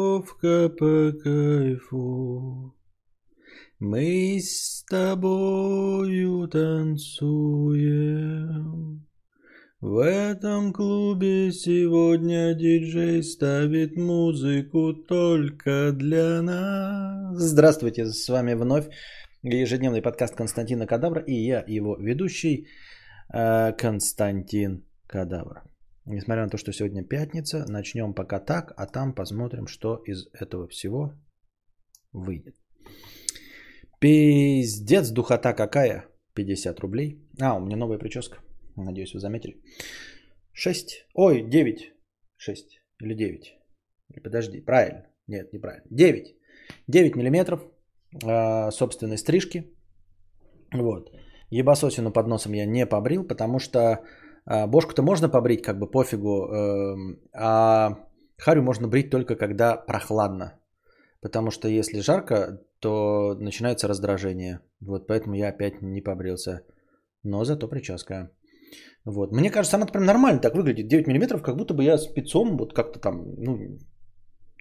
Ловко по кайфу мы с тобою танцуем. В этом клубе сегодня диджей ставит музыку только для нас. Здравствуйте, с вами вновь ежедневный подкаст Константина Кадавра и я, его ведущий э, Константин Кадавр. Несмотря на то, что сегодня пятница, начнем пока так, а там посмотрим, что из этого всего выйдет. Пиздец, духота какая? 50 рублей. А, у меня новая прическа. Надеюсь, вы заметили. 6. Ой, 9. 6 или 9. Подожди, правильно. Нет, неправильно. 9. 9 миллиметров э, собственной стрижки. Вот. Ебасосину под носом я не побрил, потому что бошку-то можно побрить, как бы пофигу, эм, а харю можно брить только когда прохладно. Потому что если жарко, то начинается раздражение. Вот поэтому я опять не побрился. Но зато прическа. Вот. Мне кажется, она прям нормально так выглядит. 9 мм, как будто бы я спецом вот как-то там, ну,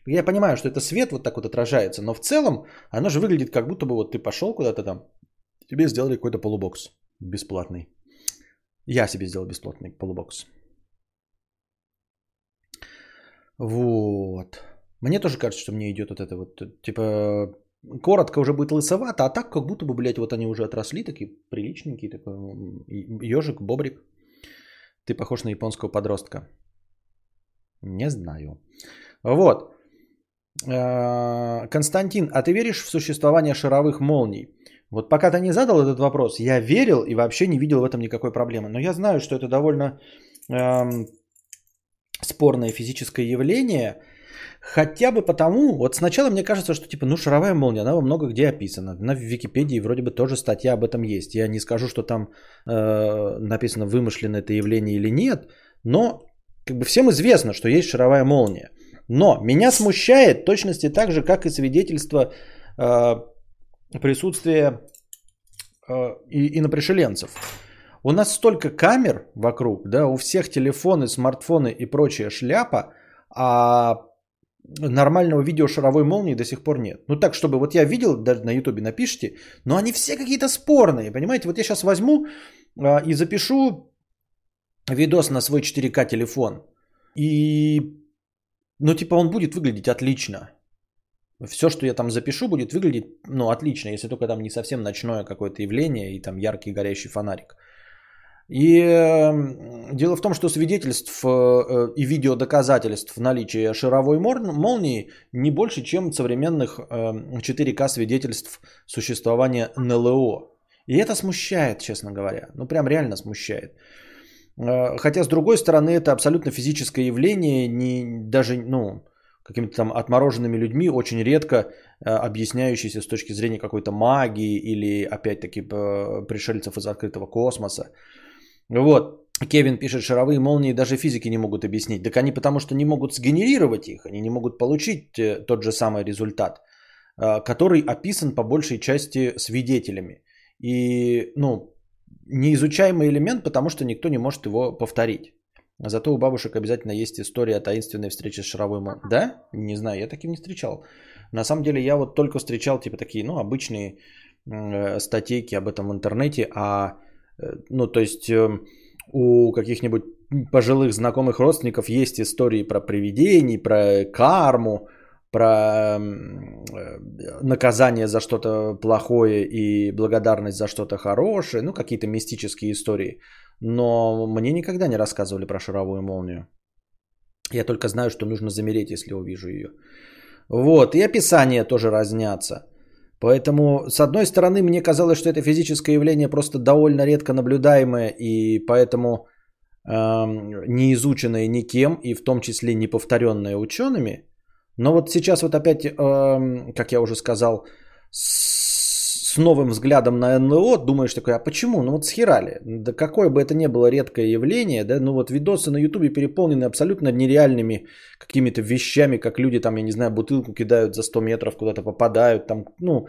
я понимаю, что это свет вот так вот отражается, но в целом оно же выглядит как будто бы вот ты пошел куда-то там, тебе сделали какой-то полубокс бесплатный. Я себе сделал бесплатный полубокс. Вот. Мне тоже кажется, что мне идет вот это вот, типа, коротко уже будет лысовато, а так как будто бы, блядь, вот они уже отросли, такие приличненькие, такой ежик, бобрик. Ты похож на японского подростка. Не знаю. Вот. Э, Константин, а ты веришь в существование шаровых молний? Вот пока ты не задал этот вопрос, я верил и вообще не видел в этом никакой проблемы. Но я знаю, что это довольно эм, спорное физическое явление. Хотя бы потому, вот сначала мне кажется, что типа, ну шаровая молния, она во много где описана. На Википедии вроде бы тоже статья об этом есть. Я не скажу, что там э, написано вымышленно это явление или нет, но как бы всем известно, что есть шаровая молния. Но меня смущает точности так же, как и свидетельство э, присутствия э, и, инопришеленцев. У нас столько камер вокруг, да, у всех телефоны, смартфоны и прочая шляпа, а нормального видео шаровой молнии до сих пор нет. Ну так, чтобы вот я видел, даже на ютубе напишите, но они все какие-то спорные, понимаете? Вот я сейчас возьму а, и запишу видос на свой 4К телефон. И, ну типа он будет выглядеть отлично. Все, что я там запишу, будет выглядеть, ну, отлично, если только там не совсем ночное какое-то явление и там яркий горящий фонарик. И э, дело в том, что свидетельств э, и видеодоказательств наличия шаровой молнии не больше, чем современных э, 4К свидетельств существования НЛО. И это смущает, честно говоря. Ну, прям реально смущает. Э, хотя, с другой стороны, это абсолютно физическое явление, не, даже, ну, какими-то там отмороженными людьми, очень редко э, объясняющиеся с точки зрения какой-то магии или, опять-таки, пришельцев из открытого космоса. Вот. Кевин пишет, шаровые молнии даже физики не могут объяснить. Так они потому что не могут сгенерировать их, они не могут получить э, тот же самый результат, э, который описан по большей части свидетелями. И, ну, неизучаемый элемент, потому что никто не может его повторить. Зато у бабушек обязательно есть история о таинственной встрече с молнией. Да? Не знаю, я таким не встречал. На самом деле я вот только встречал типа такие, ну, обычные э, статейки об этом в интернете, а Э, ну, то есть эм, у каких-нибудь пожилых знакомых родственников есть истории про привидений, про карму, про э, наказание за что-то плохое и благодарность за что-то хорошее, ну, какие-то мистические истории. Но мне никогда не рассказывали про шаровую молнию. Я только знаю, что нужно замереть, если увижу ее. Вот, и описания тоже разнятся. Поэтому, с одной стороны, мне казалось, что это физическое явление просто довольно редко наблюдаемое, и поэтому э, не изученное никем, и в том числе не повторенное учеными. Но вот сейчас вот опять, э, как я уже сказал, с новым взглядом на НЛО думаешь такой, а почему? Ну вот схерали. Да какое бы это ни было редкое явление, да, ну вот видосы на ютубе переполнены абсолютно нереальными какими-то вещами, как люди там, я не знаю, бутылку кидают за 100 метров, куда-то попадают, там, ну,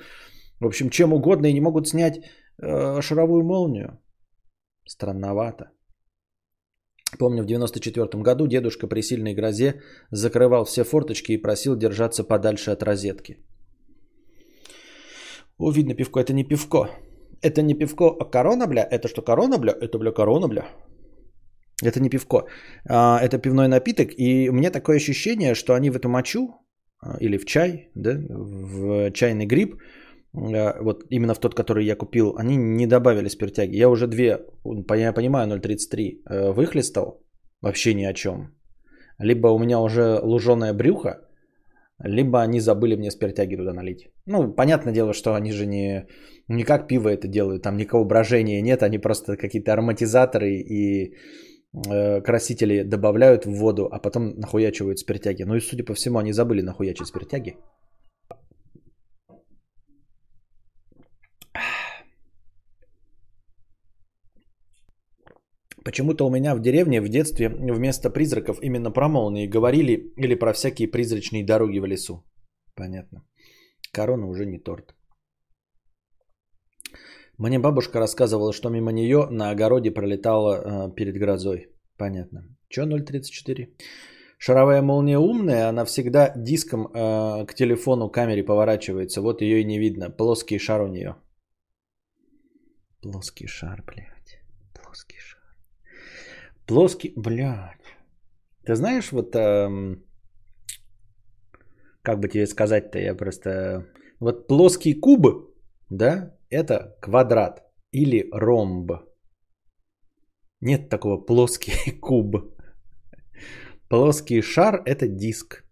в общем, чем угодно и не могут снять э, шаровую молнию. Странновато. Помню, в 94 году дедушка при сильной грозе закрывал все форточки и просил держаться подальше от розетки. О, видно пивко, это не пивко. Это не пивко, а корона, бля. Это что, корона, бля? Это, бля, корона, бля. Это не пивко. А, это пивной напиток. И у меня такое ощущение, что они в эту мочу а, или в чай, да, в чайный гриб, а, вот именно в тот, который я купил, они не добавили спиртяги. Я уже две, я понимаю, 0,33 э, выхлестал, вообще ни о чем. Либо у меня уже луженое брюхо, либо они забыли мне спиртяги туда налить. Ну, понятное дело, что они же не, не как пиво это делают, там никакого брожения нет, они просто какие-то ароматизаторы и э, красители добавляют в воду, а потом нахуячивают спиртяги. Ну и, судя по всему, они забыли нахуячить спиртяги. Почему-то у меня в деревне в детстве вместо призраков именно про молнии говорили или про всякие призрачные дороги в лесу. Понятно. Корона уже не торт. Мне бабушка рассказывала, что мимо нее на огороде пролетала э, перед грозой. Понятно. Че 0.34? Шаровая молния умная, она всегда диском э, к телефону камере поворачивается. Вот ее и не видно. Плоский шар у нее. Плоский шар, блядь. Плоский блядь. Ты знаешь, вот эм, как бы тебе сказать-то, я просто... Вот плоский куб, да, это квадрат или ромб. Нет такого плоский куб. Плоский шар – это диск.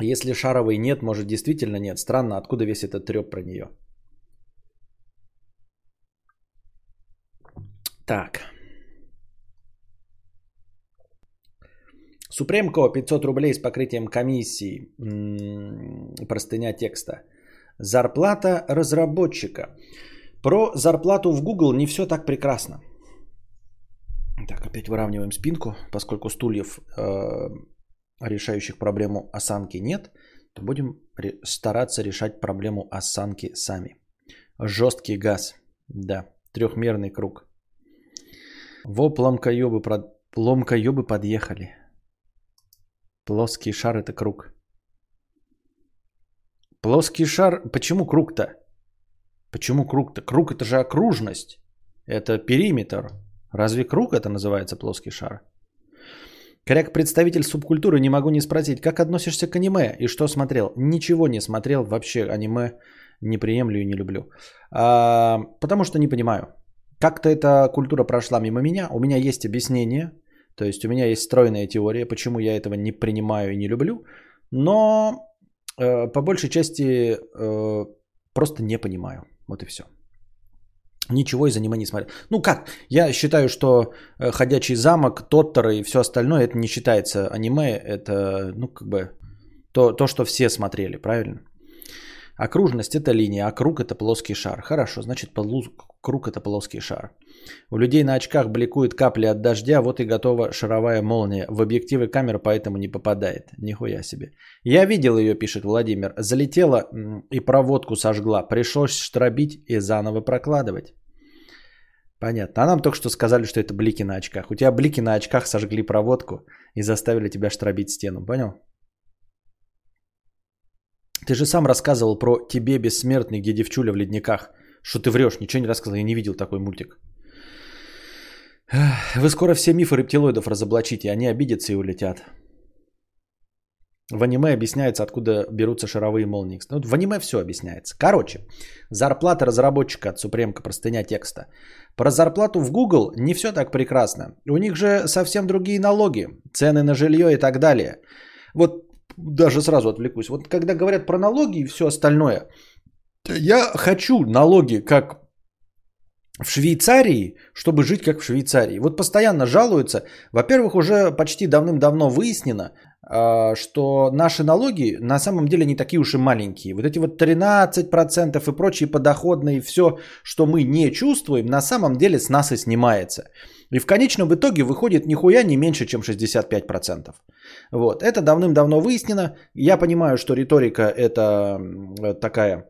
Если шаровый нет, может действительно нет. Странно, откуда весь этот треп про нее. Так. Супремко 500 рублей с покрытием комиссии. Простыня текста. Зарплата разработчика. Про зарплату в Google не все так прекрасно. Так, опять выравниваем спинку, поскольку стульев, э, решающих проблему осанки нет, то будем стараться решать проблему осанки сами. Жесткий газ, да, трехмерный круг. Во пломкоебы, пломкоебы подъехали. Плоский шар это круг. Плоский шар, почему круг-то? Почему круг-то? Круг это же окружность. Это периметр. Разве круг это называется плоский шар? Как представитель субкультуры не могу не спросить, как относишься к аниме и что смотрел? Ничего не смотрел, вообще аниме не приемлю и не люблю. А, потому что не понимаю. Как-то эта культура прошла мимо меня, у меня есть объяснение, то есть у меня есть стройная теория, почему я этого не принимаю и не люблю, но э, по большей части э, просто не понимаю. Вот и все. Ничего из аниме не смотрел. Ну как, я считаю, что э, «Ходячий замок», «Тоттер» и все остальное, это не считается аниме, это, ну как бы, то, то что все смотрели, правильно? Окружность это линия, а круг это плоский шар. Хорошо, значит круг это плоский шар. У людей на очках бликуют капли от дождя, вот и готова шаровая молния. В объективы камер поэтому не попадает. Нихуя себе. Я видел ее, пишет Владимир. Залетела и проводку сожгла. Пришлось штробить и заново прокладывать. Понятно. А нам только что сказали, что это блики на очках. У тебя блики на очках сожгли проводку и заставили тебя штробить стену. Понял? Ты же сам рассказывал про «Тебе бессмертный», где девчуля в ледниках. Что ты врешь, ничего не рассказал, я не видел такой мультик. Вы скоро все мифы рептилоидов разоблачите, они обидятся и улетят. В аниме объясняется, откуда берутся шаровые молнии. Ну, в аниме все объясняется. Короче, зарплата разработчика от Супремка, простыня текста. Про зарплату в Google не все так прекрасно. У них же совсем другие налоги, цены на жилье и так далее. Вот даже сразу отвлекусь. Вот когда говорят про налоги и все остальное, я хочу налоги как в Швейцарии, чтобы жить как в Швейцарии. Вот постоянно жалуются. Во-первых, уже почти давным-давно выяснено, а, что наши налоги на самом деле не такие уж и маленькие. Вот эти вот 13% и прочие подоходные, все, что мы не чувствуем, на самом деле с нас и снимается. И в конечном итоге выходит нихуя не меньше, чем 65%. Вот. Это давным-давно выяснено. Я понимаю, что риторика это такая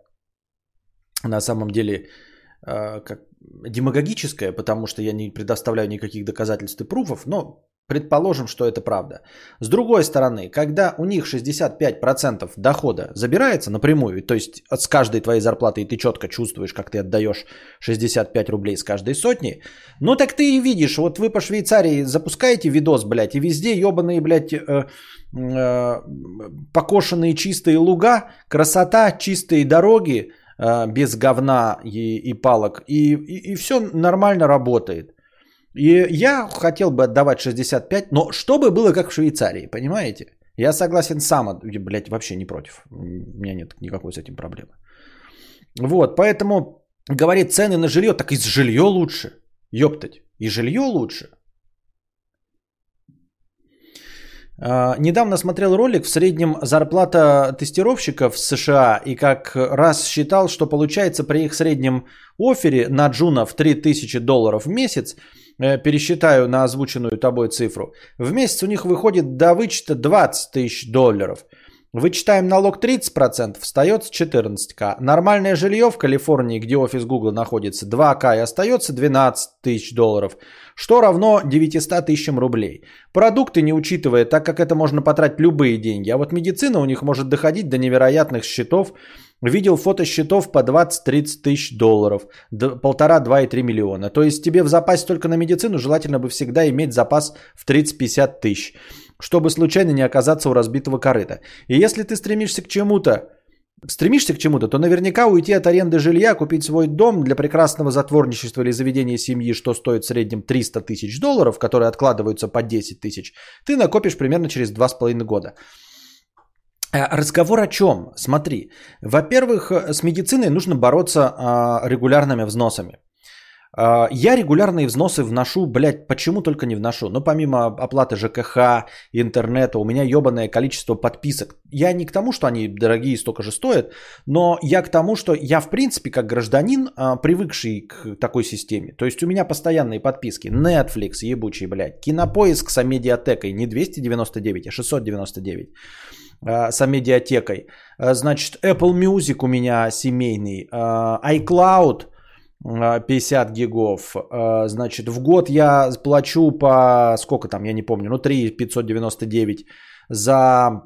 на самом деле а, как демагогическое, потому что я не предоставляю никаких доказательств и пруфов, но предположим, что это правда. С другой стороны, когда у них 65% дохода забирается напрямую, то есть с каждой твоей зарплаты, и ты четко чувствуешь, как ты отдаешь 65 рублей с каждой сотни, ну так ты и видишь, вот вы по Швейцарии запускаете видос, блядь, и везде ебаные, блядь, э, э, покошенные чистые луга, красота, чистые дороги, э, без говна и, и палок, и, и, и все нормально работает. И я хотел бы отдавать 65, но чтобы было как в Швейцарии, понимаете? Я согласен сам, блядь, вообще не против. У меня нет никакой с этим проблемы. Вот, поэтому говорит цены на жилье, так и жилье лучше. Ёптать, и жилье лучше. Uh, недавно смотрел ролик в среднем зарплата тестировщиков в США и как раз считал, что получается при их среднем офере на джунов 3000 долларов в месяц пересчитаю на озвученную тобой цифру. В месяц у них выходит до вычета 20 тысяч долларов. Вычитаем налог 30%, остается 14к. Нормальное жилье в Калифорнии, где офис Google находится, 2к и остается 12 тысяч долларов, что равно 900 тысячам рублей. Продукты не учитывая, так как это можно потратить любые деньги. А вот медицина у них может доходить до невероятных счетов Видел фото счетов по 20-30 тысяч долларов, полтора, два и три миллиона. То есть тебе в запасе только на медицину желательно бы всегда иметь запас в 30-50 тысяч, чтобы случайно не оказаться у разбитого корыта. И если ты стремишься к чему-то, стремишься к чему-то, то наверняка уйти от аренды жилья, купить свой дом для прекрасного затворничества или заведения семьи, что стоит в среднем 300 тысяч долларов, которые откладываются по 10 тысяч, ты накопишь примерно через 2,5 года. Э, разговор о чем? Смотри, во-первых, э, с медициной нужно бороться а, регулярными взносами. А, я регулярные взносы вношу, блядь, почему только не вношу? Ну, помимо оплаты ЖКХ, интернета, у меня ебаное количество подписок. Я не к тому, что они дорогие столько же стоят, но я к тому, что я, в принципе, как гражданин, а, привыкший к такой системе. То есть у меня постоянные подписки. Netflix, ебучий, блядь. Кинопоиск с медиатекой не 299, а 699 э, с медиатекой. Э, значит, Apple Music у меня семейный, э, iCloud 50 гигов. Значит, в год я плачу по, сколько там, я не помню, ну 3 599 за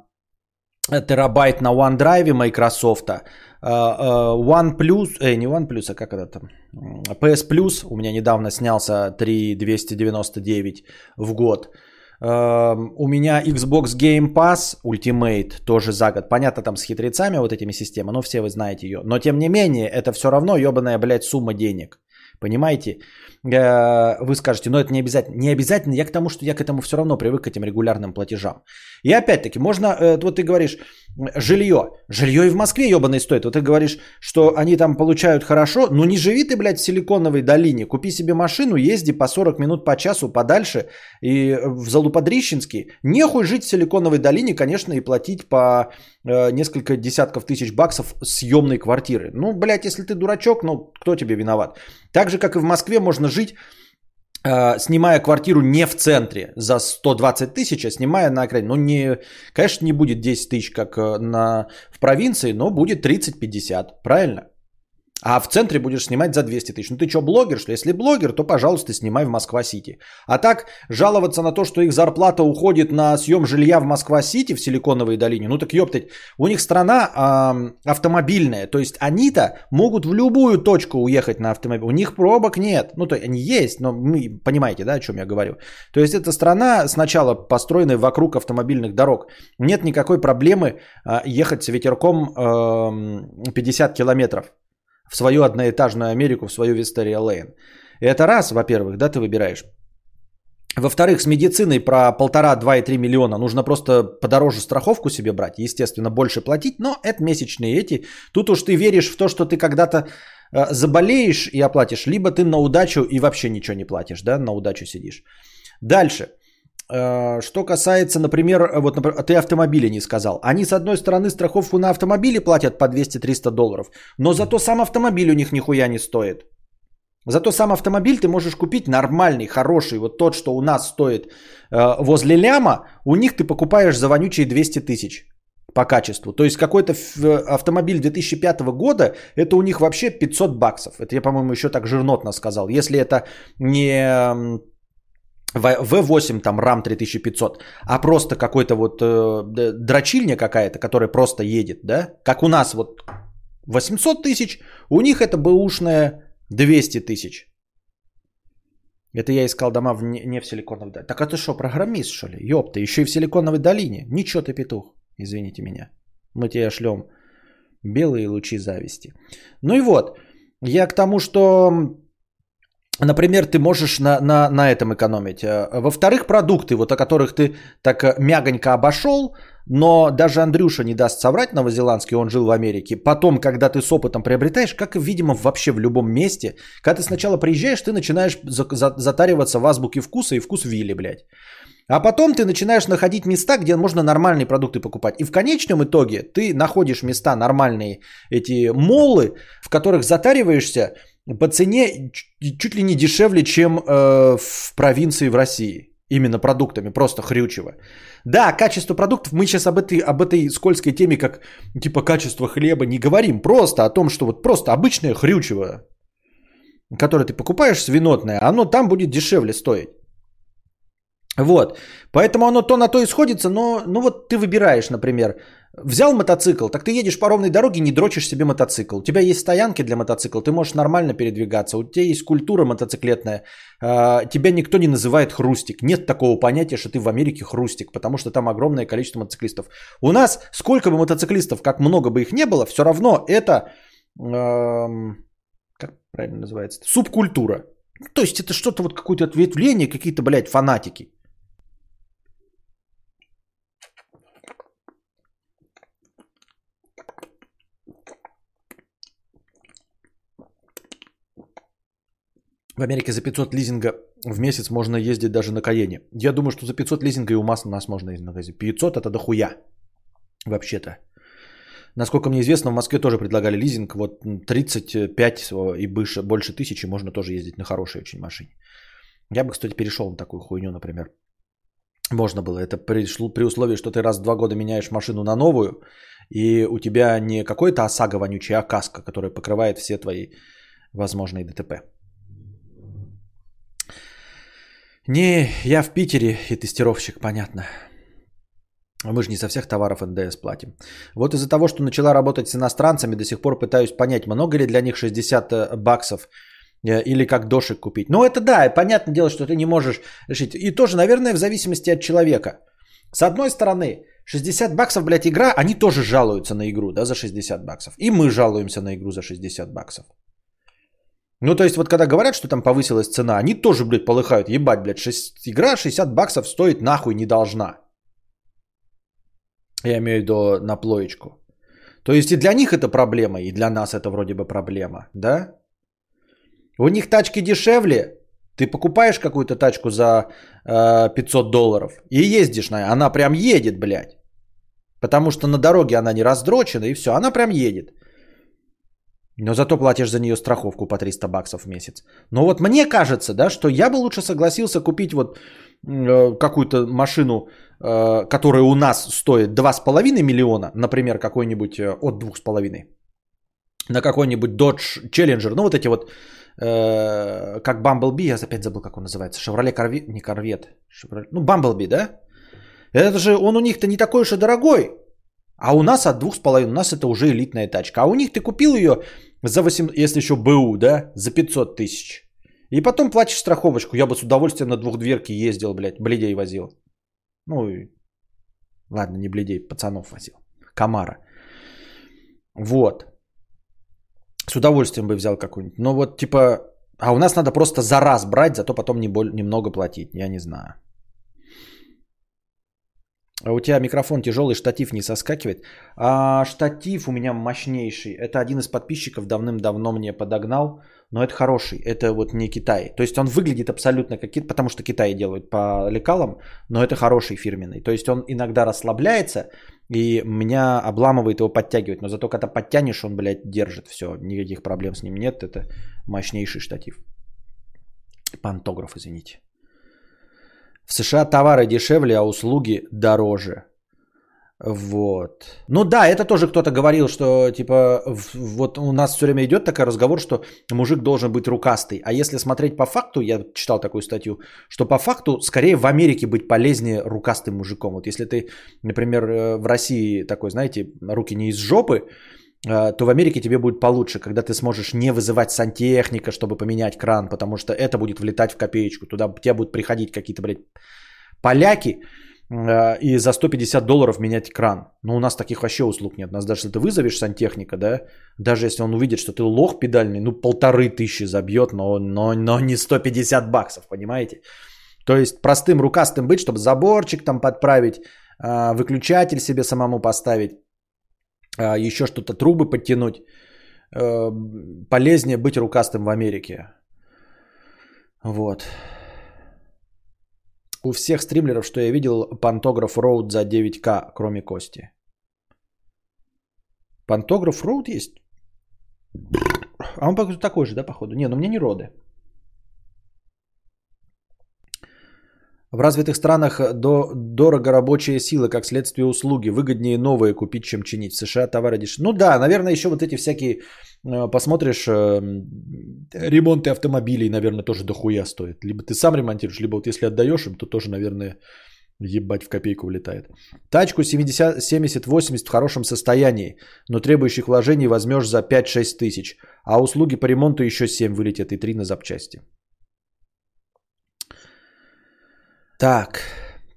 терабайт на OneDrive Microsoft. OnePlus, э, не OnePlus, а как это там? PS Plus у меня недавно снялся 3 299 в год. У меня Xbox Game Pass Ultimate тоже за год. Понятно, там с хитрецами вот этими системы, но все вы знаете ее. Но тем не менее, это все равно ебаная, блядь, сумма денег. Понимаете? Э, вы скажете, но это не обязательно. Не обязательно, я к тому, что я к этому все равно привык, к этим регулярным платежам. И опять-таки, можно, э, вот ты говоришь, жилье. Жилье и в Москве ебаный стоит. Вот ты говоришь, что они там получают хорошо. Ну не живи ты, блядь, в Силиконовой долине. Купи себе машину, езди по 40 минут по часу подальше и в Залуподрищенский. Нехуй жить в Силиконовой долине, конечно, и платить по э, несколько десятков тысяч баксов съемной квартиры. Ну, блядь, если ты дурачок, ну кто тебе виноват? Так же, как и в Москве можно жить э, снимая квартиру не в центре за 120 тысяч, а снимая на окраине. Ну, не, конечно, не будет 10 тысяч, как э, на, в провинции, но будет 30-50, правильно? А в центре будешь снимать за 200 тысяч. Ну ты что, блогер, что Если блогер, то, пожалуйста, снимай в Москва-Сити. А так, жаловаться на то, что их зарплата уходит на съем жилья в Москва-Сити, в Силиконовой долине, ну так ёптать, у них страна э, автомобильная. То есть они-то могут в любую точку уехать на автомобиле. У них пробок нет. Ну то они есть, но вы понимаете, да, о чем я говорю. То есть это страна сначала построенная вокруг автомобильных дорог. Нет никакой проблемы э, ехать с ветерком э, 50 километров в свою одноэтажную Америку, в свою Вистерия Лейн. Это раз, во-первых, да, ты выбираешь. Во-вторых, с медициной про полтора, два и три миллиона нужно просто подороже страховку себе брать, естественно, больше платить, но это месячные эти. Тут уж ты веришь в то, что ты когда-то э, заболеешь и оплатишь, либо ты на удачу и вообще ничего не платишь, да, на удачу сидишь. Дальше. Э, что касается, например, вот например, ты автомобили не сказал. Они, с одной стороны, страховку на автомобили платят по 200-300 долларов, но зато сам автомобиль у них нихуя не стоит. Зато сам автомобиль ты можешь купить нормальный, хороший, вот тот, что у нас стоит э, возле ляма, у них ты покупаешь за вонючие 200 тысяч. по качеству. То есть какой-то автомобиль 2005 года, это у них вообще 500 баксов. Это я, по-моему, еще так жирнотно сказал. Если это не V8 там RAM 3500, а просто какой-то вот э, дрочильня какая-то, которая просто едет, да, как у нас вот 800 тысяч, у них это бэушная 200 тысяч. Это я искал дома в не, в Силиконовой долине. Так а ты что, программист, что ли? Ёпта, еще и в Силиконовой долине. Ничего ты, петух. Извините меня. Мы тебе шлем белые лучи зависти. Ну и вот, я к тому, что, например, ты можешь на, на, на этом экономить. Э, во-вторых, продукты, вот о которых ты так э, мягонько обошел, но даже Андрюша не даст соврать новозеландский, он жил в Америке. Потом, когда ты с опытом приобретаешь, как, видимо, вообще в любом месте, когда ты сначала приезжаешь, ты начинаешь затариваться в азбуке вкуса и вкус вилли, блядь. А потом ты начинаешь находить места, где можно нормальные продукты покупать. И в конечном итоге ты находишь места нормальные, эти молы, в которых затариваешься по цене чуть ли не дешевле, чем э, в провинции в России. Именно продуктами, просто хрючево. Да, качество продуктов, мы сейчас об этой, об этой скользкой теме, как типа качество хлеба, не говорим. Просто о том, что вот просто обычное хрючево, которое ты покупаешь свинотное, оно там будет дешевле стоить. Вот. Поэтому оно то на то и сходится, но ну вот ты выбираешь, например, взял мотоцикл, так ты едешь по ровной дороге, не дрочишь себе мотоцикл. У тебя есть стоянки для мотоцикла, ты можешь нормально передвигаться, у тебя есть культура мотоциклетная, а, тебя никто не называет хрустик. Нет такого понятия, что ты в Америке хрустик, потому что там огромное количество мотоциклистов. У нас, сколько бы мотоциклистов, как много бы их не было, все равно это, эм, как правильно называется, субкультура. То есть это что-то вот какое-то ответвление, какие-то, блядь, фанатики. В Америке за 500 лизинга в месяц можно ездить даже на Каене. Я думаю, что за 500 лизинга и у нас, нас можно ездить на Каене. 500 это дохуя. Вообще-то. Насколько мне известно, в Москве тоже предлагали лизинг. Вот 35 и больше, больше тысячи можно тоже ездить на хорошей очень машине. Я бы, кстати, перешел на такую хуйню, например. Можно было. Это пришло при условии, что ты раз в два года меняешь машину на новую, и у тебя не какой-то ОСАГО вонючий, а каска, которая покрывает все твои возможные ДТП. Не, я в Питере и тестировщик, понятно. Мы же не со всех товаров НДС платим. Вот из-за того, что начала работать с иностранцами, до сих пор пытаюсь понять, много ли для них 60 э, баксов э, или как дошик купить. Ну это да, понятное дело, что ты не можешь решить. И тоже, наверное, в зависимости от человека. С одной стороны, 60 баксов, блядь, игра, они тоже жалуются на игру, да, за 60 баксов. И мы жалуемся на игру за 60 баксов. Ну, то есть, вот когда говорят, что там повысилась цена, они тоже, блядь, полыхают. Ебать, блядь, 6... игра 60 баксов стоит нахуй не должна. Я имею в виду на плоечку. То есть и для них это проблема, и для нас это вроде бы проблема, да? У них тачки дешевле. Ты покупаешь какую-то тачку за э, 500 долларов и ездишь на ней. Она прям едет, блядь. Потому что на дороге она не раздрочена и все. Она прям едет. Но зато платишь за нее страховку по 300 баксов в месяц. Но вот мне кажется, да, что я бы лучше согласился купить вот э, какую-то машину, э, которая у нас стоит 2,5 миллиона, например, какой-нибудь э, от 2,5, на какой-нибудь Dodge Challenger, ну вот эти вот, э, как Bumblebee, я опять забыл, как он называется, Chevrolet Corvette, не Corvette, Chevrolet, ну Bumblebee, да? Это же он у них-то не такой уж и дорогой, а у нас от двух с половиной, у нас это уже элитная тачка. А у них ты купил ее за 8, если еще БУ, да, за 500 тысяч. И потом платишь страховочку. Я бы с удовольствием на двухдверке ездил, блядь, бледей возил. Ну, и... ладно, не бледей, пацанов возил. Камара. Вот. С удовольствием бы взял какую-нибудь. Но вот типа, а у нас надо просто за раз брать, зато потом не боль, немного платить. Я не знаю. А у тебя микрофон тяжелый, штатив не соскакивает. А штатив у меня мощнейший. Это один из подписчиков давным-давно мне подогнал. Но это хороший. Это вот не Китай. То есть он выглядит абсолютно как Китай, потому что Китай делают по лекалам. Но это хороший фирменный. То есть он иногда расслабляется. И меня обламывает его подтягивать. Но зато когда подтянешь, он, блядь, держит все. Никаких проблем с ним нет. Это мощнейший штатив. Пантограф, извините. В США товары дешевле, а услуги дороже. Вот. Ну да, это тоже кто-то говорил, что типа вот у нас все время идет такой разговор, что мужик должен быть рукастый. А если смотреть по факту, я читал такую статью, что по факту скорее в Америке быть полезнее рукастым мужиком. Вот если ты, например, э, в России такой, знаете, руки не из жопы, то в Америке тебе будет получше, когда ты сможешь не вызывать сантехника, чтобы поменять кран, потому что это будет влетать в копеечку. Туда тебе будут приходить какие-то, блядь, поляки, Э, и за 150 долларов менять кран. Но у нас таких вообще услуг нет. У нас даже если ты вызовешь сантехника, да, даже если он увидит, что ты лох педальный, ну полторы тысячи забьет, но, но, но не 150 баксов, понимаете? То есть простым рукастым быть, чтобы заборчик там подправить, э, выключатель себе самому поставить, еще что-то, трубы подтянуть. Полезнее быть рукастым в Америке. Вот. У всех стримлеров, что я видел, пантограф Роуд за 9К, кроме Кости. Пантограф Роуд есть? А он такой же, да, походу? Не, ну мне не роды. В развитых странах до, дорого рабочая сила, как следствие услуги. Выгоднее новые купить, чем чинить. В США товары дешевле. Ну да, наверное, еще вот эти всякие, э, посмотришь, э, ремонты автомобилей, наверное, тоже дохуя стоят. Либо ты сам ремонтируешь, либо вот если отдаешь им, то тоже, наверное, ебать в копейку влетает. Тачку 70-80 в хорошем состоянии, но требующих вложений возьмешь за 5-6 тысяч. А услуги по ремонту еще 7 вылетят и 3 на запчасти. Так,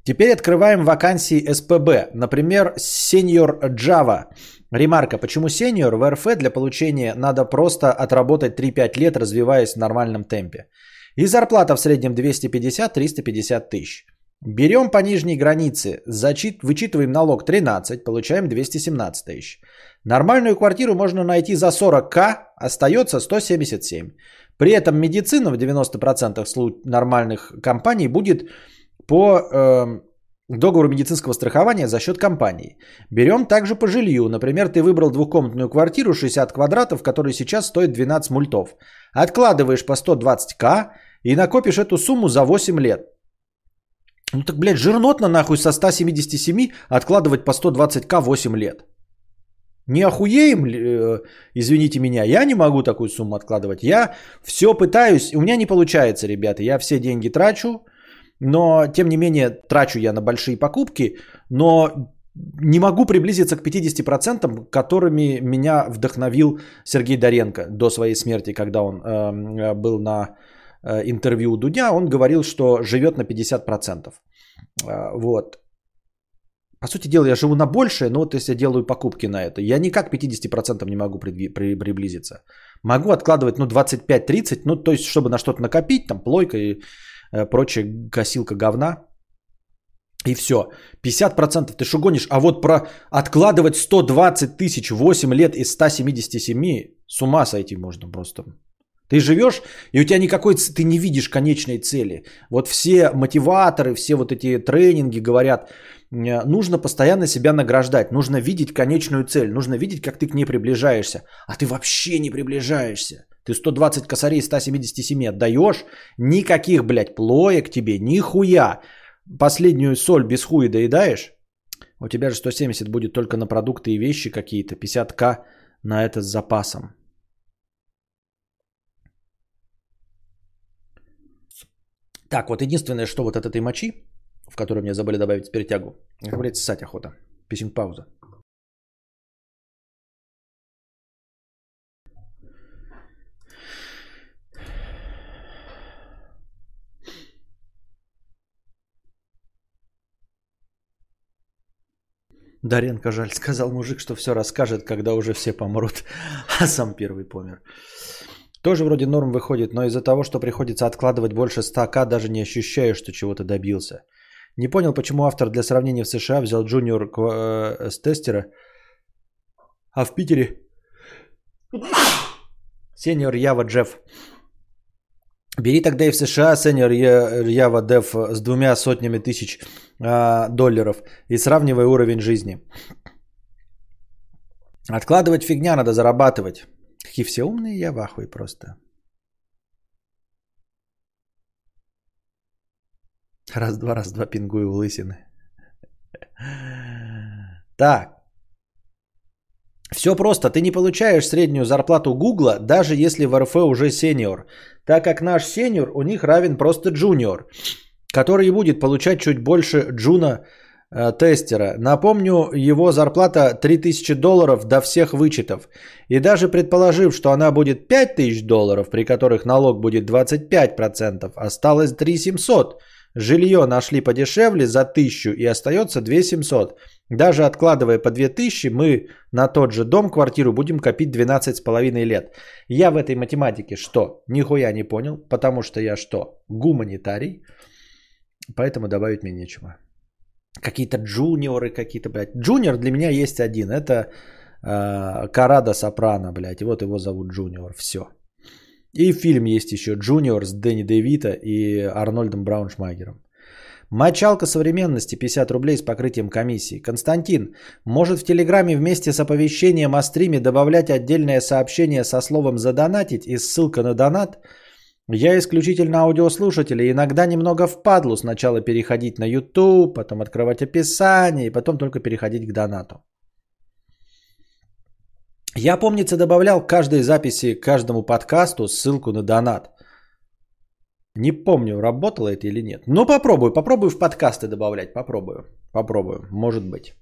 теперь открываем вакансии СПБ. Например, сеньор Java. Ремарка, почему сеньор в РФ для получения надо просто отработать 3-5 лет, развиваясь в нормальном темпе. И зарплата в среднем 250-350 тысяч. Берем по нижней границе, зачит, вычитываем налог 13, получаем 217 тысяч. Нормальную квартиру можно найти за 40к, остается 177. При этом медицина в 90% нормальных компаний будет по э, договору медицинского страхования за счет компании. Берем также по жилью. Например, ты выбрал двухкомнатную квартиру 60 квадратов, которая сейчас стоит 12 мультов. Откладываешь по 120к и накопишь эту сумму за 8 лет. Ну так, блядь, жирнотно нахуй со 177 откладывать по 120к 8 лет. Не охуеем, э, извините меня, я не могу такую сумму откладывать. Я все пытаюсь, у меня не получается, ребята. Я все деньги трачу, но тем не менее трачу я на большие покупки, но не могу приблизиться к 50%, которыми меня вдохновил Сергей Доренко до своей смерти, когда он э, был на э, интервью у Дудя, он говорил, что живет на 50%. Э, вот. По сути дела, я живу на большее, но вот если я делаю покупки на это, я никак 50% не могу при, при, приблизиться. Могу откладывать, ну, 25-30, ну, то есть, чтобы на что-то накопить, там, плойка и прочая косилка говна. И все. 50% ты что гонишь? А вот про откладывать 120 тысяч 8 лет из 177 с ума сойти можно просто. Ты живешь, и у тебя никакой, ты не видишь конечной цели. Вот все мотиваторы, все вот эти тренинги говорят, э, нужно постоянно себя награждать, нужно видеть конечную цель, нужно видеть, как ты к ней приближаешься. А ты вообще не приближаешься. Ты 120 косарей 177 отдаешь, никаких, блядь, плоек тебе, нихуя. Последнюю соль без хуя доедаешь, у тебя же 170 будет только на продукты и вещи какие-то, 50к на это с запасом. Так, вот единственное, что вот от этой мочи, в которую мне забыли добавить перетягу, как, блядь, ссать охота. Писинг Даренко жаль, сказал мужик, что все расскажет, когда уже все помрут, а сам первый помер. Тоже вроде норм выходит, но из-за того, что приходится откладывать больше 100к, даже не ощущаю, что чего-то добился. Не понял, почему автор для сравнения в США взял джуниор э, с тестера, а в Питере сеньор Ява Джефф. Бери тогда и в США сеньор Ява Дев с двумя сотнями тысяч э, долларов и сравнивай уровень жизни. Откладывать фигня, надо зарабатывать. Какие все умные, я в ахуе просто. Раз-два, раз-два пингую в лысины. Так. Все просто. Ты не получаешь среднюю зарплату Гугла, даже если в РФ уже сеньор. Так как наш сеньор у них равен просто джуниор, который будет получать чуть больше джуна э, тестера. Напомню, его зарплата 3000 долларов до всех вычетов. И даже предположив, что она будет 5000 долларов, при которых налог будет 25%, осталось 3700. Жилье нашли подешевле за 1000 и остается 2700. Даже откладывая по 2000, мы на тот же дом, квартиру будем копить 12,5 лет. Я в этой математике что? Нихуя не понял, потому что я что? Гуманитарий. Поэтому добавить мне нечего. Какие-то джуниоры какие-то, блядь. Джуниор для меня есть один. Это э, Коррадо Сопрано, блядь. И вот его зовут Джуниор. Все. И фильм есть еще Джуниор с Дэнни Де Вито и Арнольдом Брауншмайгером. Мочалка современности 50 рублей с покрытием комиссии. Константин, может в Телеграме вместе с оповещением о стриме добавлять отдельное сообщение со словом «задонатить» и ссылка на донат? Я исключительно аудиослушатель и иногда немного впадлу сначала переходить на YouTube, потом открывать описание и потом только переходить к донату. Я, помнится, добавлял к каждой записи, к каждому подкасту ссылку на донат. Не помню, работало это или нет. Но попробую, попробую в подкасты добавлять, попробую, попробую, может быть.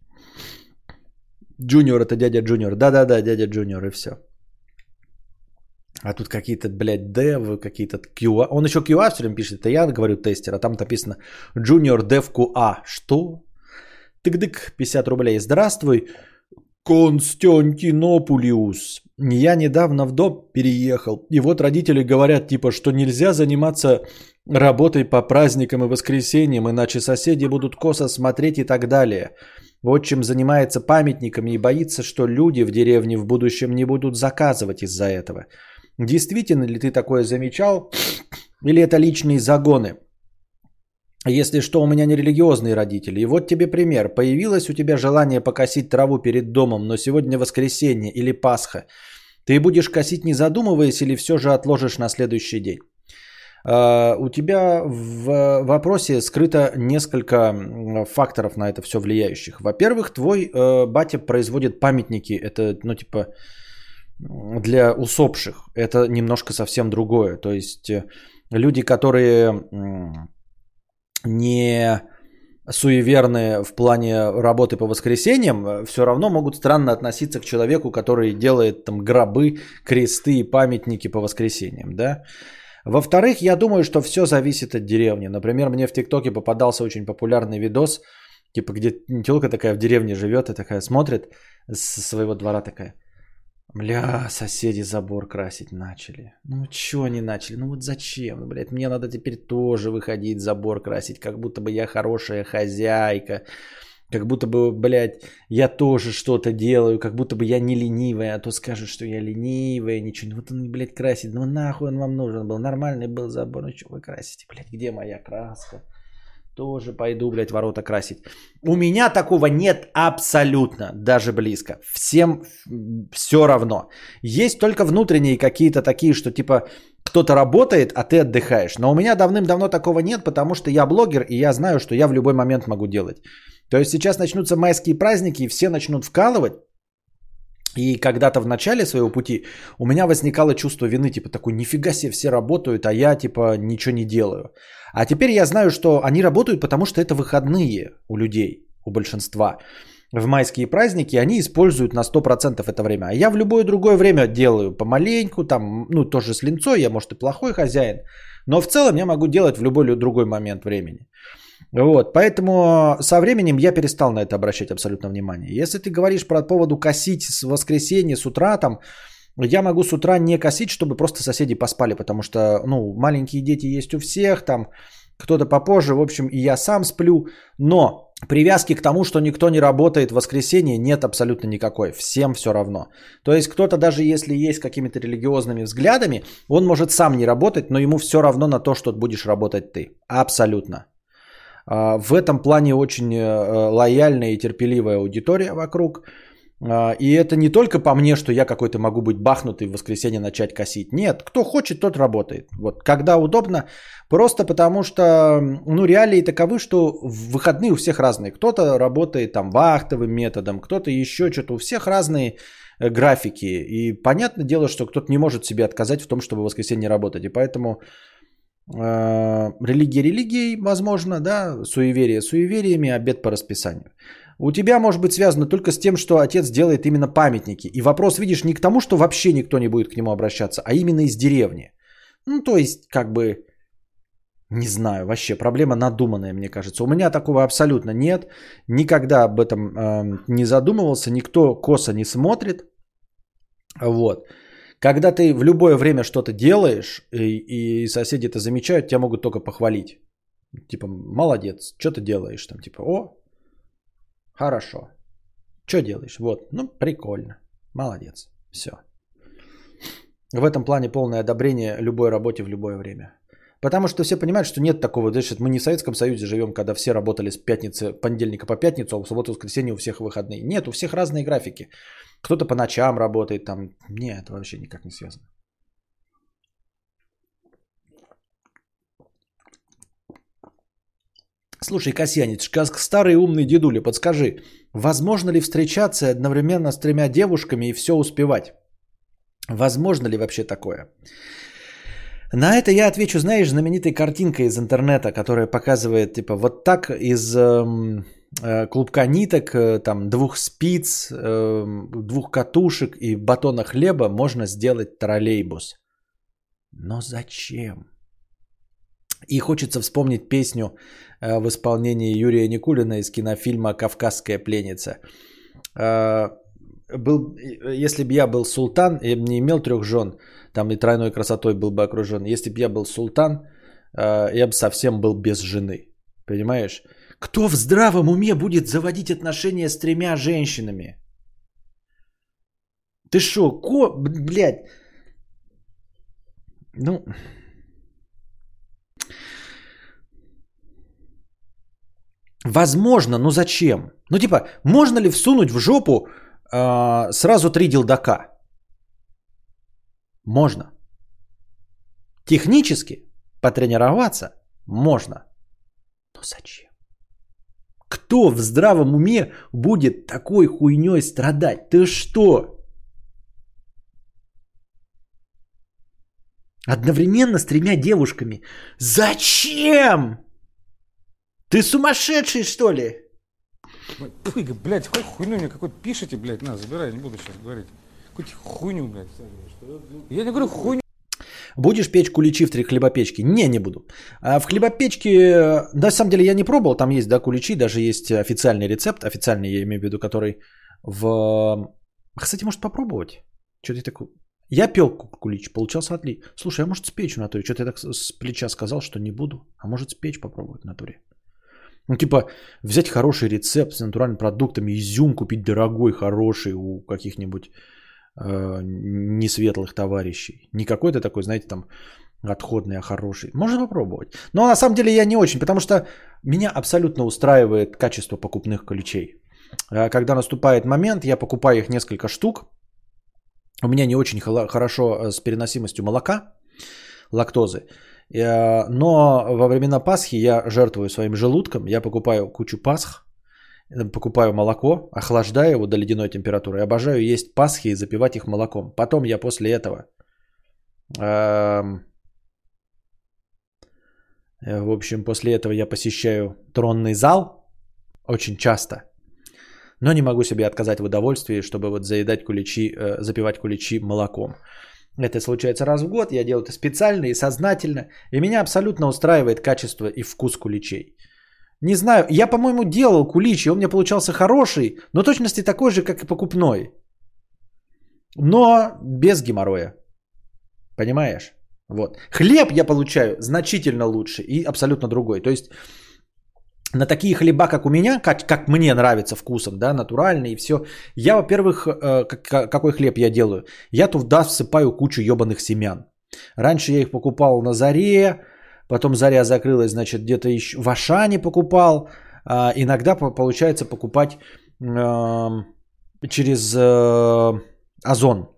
Джуниор это дядя Джуниор. Да-да-да, дядя Джуниор и все. А тут какие-то, блядь, dev, какие-то QA. Он еще QA все время пишет. Это я говорю тестер, а там написано Junior Dev QA. Что? Тык-дык, 50 рублей. Здравствуй, Константинополиус. Я недавно в дом переехал. И вот родители говорят, типа, что нельзя заниматься работой по праздникам и воскресеньям, иначе соседи будут косо смотреть и так далее. Отчим занимается памятниками и боится, что люди в деревне в будущем не будут заказывать из-за этого. Действительно ли ты такое замечал? Или это личные загоны? Если что, у меня не религиозные родители. И вот тебе пример. Появилось у тебя желание покосить траву перед домом, но сегодня воскресенье или Пасха. Ты будешь косить не задумываясь или все же отложишь на следующий день? Uh, у тебя в вопросе скрыто несколько факторов на это все влияющих. Во-первых, твой uh, батя производит памятники. Это, ну, типа, для усопших. Это немножко совсем другое. То есть э, люди, которые не суеверные в плане работы по воскресеньям, все равно могут странно относиться к человеку, который делает там гробы, кресты и памятники по воскресеньям, да. Во-вторых, я думаю, что все зависит от деревни. Например, мне в ТикТоке попадался очень популярный видос, типа где телка такая в деревне живет и такая смотрит с своего двора такая. Бля, соседи забор красить начали. Ну, чё они начали? Ну, вот зачем? Ну, блядь, мне надо теперь тоже выходить забор красить, как будто бы я хорошая хозяйка. Как будто бы, блядь, я тоже что-то делаю, как будто бы я не ленивая, а то скажут, что я ленивая, ничего. Ну, вот он, блядь, красит. Ну, нахуй он вам нужен был? Нормальный был забор. Ну, что вы красите, блядь, где моя краска? Тоже пойду, блядь, ворота красить. У меня такого нет абсолютно, даже близко. Всем все равно. Есть только внутренние какие-то такие, что типа кто-то работает, а ты отдыхаешь. Но у меня давным-давно такого нет, потому что я блогер, и я знаю, что я в любой момент могу делать. То есть сейчас начнутся майские праздники, и все начнут вкалывать. И когда-то в начале своего пути у меня возникало чувство вины, типа такой, нифига себе все работают, а я типа ничего не делаю. А теперь я знаю, что они работают, потому что это выходные у людей, у большинства. В майские праздники они используют на 100% это время. А я в любое другое время делаю помаленьку, там, ну, тоже с линцой, я, может, и плохой хозяин. Но в целом я могу делать в любой другой момент времени. Вот, поэтому со временем я перестал на это обращать абсолютно внимание. Если ты говоришь про поводу косить с воскресенья, с утра там, я могу с утра не косить, чтобы просто соседи поспали, потому что, ну, маленькие дети есть у всех, там, кто-то попозже, в общем, и я сам сплю, но привязки к тому, что никто не работает в воскресенье, нет абсолютно никакой, всем все равно. То есть кто-то даже если есть какими-то религиозными взглядами, он может сам не работать, но ему все равно на то, что будешь работать ты. Абсолютно. А, в этом плане очень э, лояльная и терпеливая аудитория вокруг. А, и это не только по мне, что я какой-то могу быть бахнутый в воскресенье начать косить. Нет, кто хочет, тот работает. Вот когда удобно, просто потому что, ну, реалии таковы, что в выходные у всех разные. Кто-то работает там вахтовым методом, кто-то еще что-то. У всех разные э, графики. И понятное дело, что кто-то не может себе отказать в том, чтобы в воскресенье работать. И поэтому э, религия религией, возможно, да, суеверие суевериями, обед по расписанию. У тебя может быть связано только с тем, что отец делает именно памятники. И вопрос, видишь, не к тому, что вообще никто не будет к нему обращаться, а именно из деревни. Ну, то есть, как бы, не знаю, вообще проблема надуманная, мне кажется. У меня такого абсолютно нет. Никогда об этом э, не задумывался, никто косо не смотрит. Вот. Когда ты в любое время что-то делаешь, и, и соседи это замечают, тебя могут только похвалить. Типа, молодец, что ты делаешь? Там, типа, о, Хорошо. Что делаешь? Вот, ну, прикольно. Молодец. Все. В этом плане полное одобрение любой работе в любое время. Потому что все понимают, что нет такого, значит, мы не в Советском Союзе живем, когда все работали с пятницы, понедельника по пятницу, а в субботу, воскресенье у всех выходные. Нет, у всех разные графики. Кто-то по ночам работает там. Нет, это вообще никак не связано. Слушай, Касьянец, как старый умный дедуля, подскажи, возможно ли встречаться одновременно с тремя девушками и все успевать? Возможно ли вообще такое? На это я отвечу, знаешь, знаменитой картинкой из интернета, которая показывает, типа, вот так из эм, клубка ниток, э, там, двух спиц, э, двух катушек и батона хлеба можно сделать троллейбус. Но зачем? И хочется вспомнить песню э, в исполнении Юрия Никулина из кинофильма «Кавказская пленница». Э, был, если бы я был султан, я бы не имел трех жен, там и тройной красотой был бы окружен. Если бы я был султан, э, я бы совсем был без жены. Понимаешь? Кто в здравом уме будет заводить отношения с тремя женщинами? Ты шо, ко, блядь? Ну, Возможно, но зачем? Ну типа, можно ли всунуть в жопу э, сразу три дилдака? Можно. Технически потренироваться можно. Но зачем? Кто в здравом уме будет такой хуйней страдать? Ты что? Одновременно с тремя девушками. Зачем? Ты сумасшедший, что ли? Фу, блядь, какой хуйню мне какой-то пишите, блядь, на, забирай, не буду сейчас говорить. Какую-то хуйню, блядь. Я не говорю хуйню. Будешь печь куличи в три хлебопечки? Не, не буду. А в хлебопечке, на самом деле я не пробовал, там есть, да, куличи, даже есть официальный рецепт, официальный я имею в виду, который в... Кстати, может попробовать? Что ты такой... Я пел кулич, получался отлично. Слушай, а может спечь в натуре? Что-то я так с плеча сказал, что не буду. А может спечь попробовать в натуре? Ну, типа, взять хороший рецепт с натуральными продуктами, изюм купить дорогой, хороший у каких-нибудь э, несветлых товарищей. Не какой-то такой, знаете, там отходный, а хороший. Можно попробовать. Но на самом деле я не очень, потому что меня абсолютно устраивает качество покупных ключей. Э, когда наступает момент, я покупаю их несколько штук. У меня не очень хорошо э, с переносимостью молока, лактозы. Э, но во времена Пасхи я жертвую своим желудком, я покупаю кучу пасх, э, покупаю молоко, охлаждаю его до ледяной температуры. Я обожаю есть пасхи и запивать их молоком. Потом я после этого, э, в общем, после этого я посещаю тронный зал очень часто, но не могу себе отказать в удовольствии, чтобы вот заедать куличи, запивать куличи молоком. Это случается раз в год, я делаю это специально и сознательно. И меня абсолютно устраивает качество и вкус куличей. Не знаю, я, по-моему, делал куличи, он мне получался хороший, но точности такой же, как и покупной. Но без геморроя. Понимаешь? Вот. Хлеб я получаю значительно лучше и абсолютно другой. То есть на такие хлеба, как у меня, как, как мне нравится вкусом, да, натуральный и все. Я, во-первых, э, как, какой хлеб я делаю? Я туда всыпаю кучу ебаных семян. Раньше я их покупал на заре, потом заря закрылась, значит, где-то еще в Ашане покупал. А иногда получается покупать э, через э, Озон.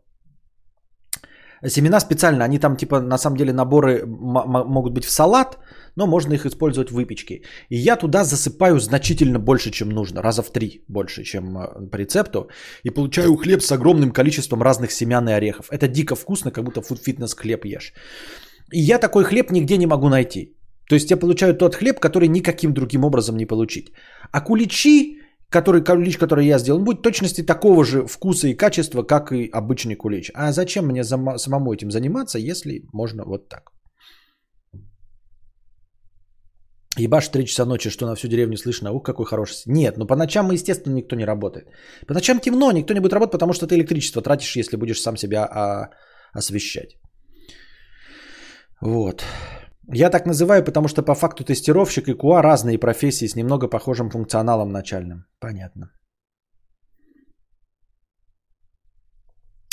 Семена специально, они там типа на самом деле наборы могут быть в салат, но можно их использовать в выпечке. И я туда засыпаю значительно больше, чем нужно, раза в три больше, чем э, по рецепту. И получаю хлеб с огромным количеством разных семян и орехов. Это дико вкусно, как будто фуд-фитнес хлеб ешь. И я такой хлеб нигде не могу найти. То есть я получаю тот хлеб, который никаким другим образом не получить. А куличи, который кулич, который я сделал, будет точности такого же вкуса и качества, как и обычный кулич. А зачем мне самому этим заниматься, если можно вот так? Ебашь 3 часа ночи, что на всю деревню слышно, ух, какой хороший. Нет, ну по ночам, естественно, никто не работает. По ночам темно, никто не будет работать, потому что ты электричество тратишь, если будешь сам себя а, освещать. Вот. Я так называю, потому что по факту тестировщик и КУА разные профессии с немного похожим функционалом начальным. Понятно.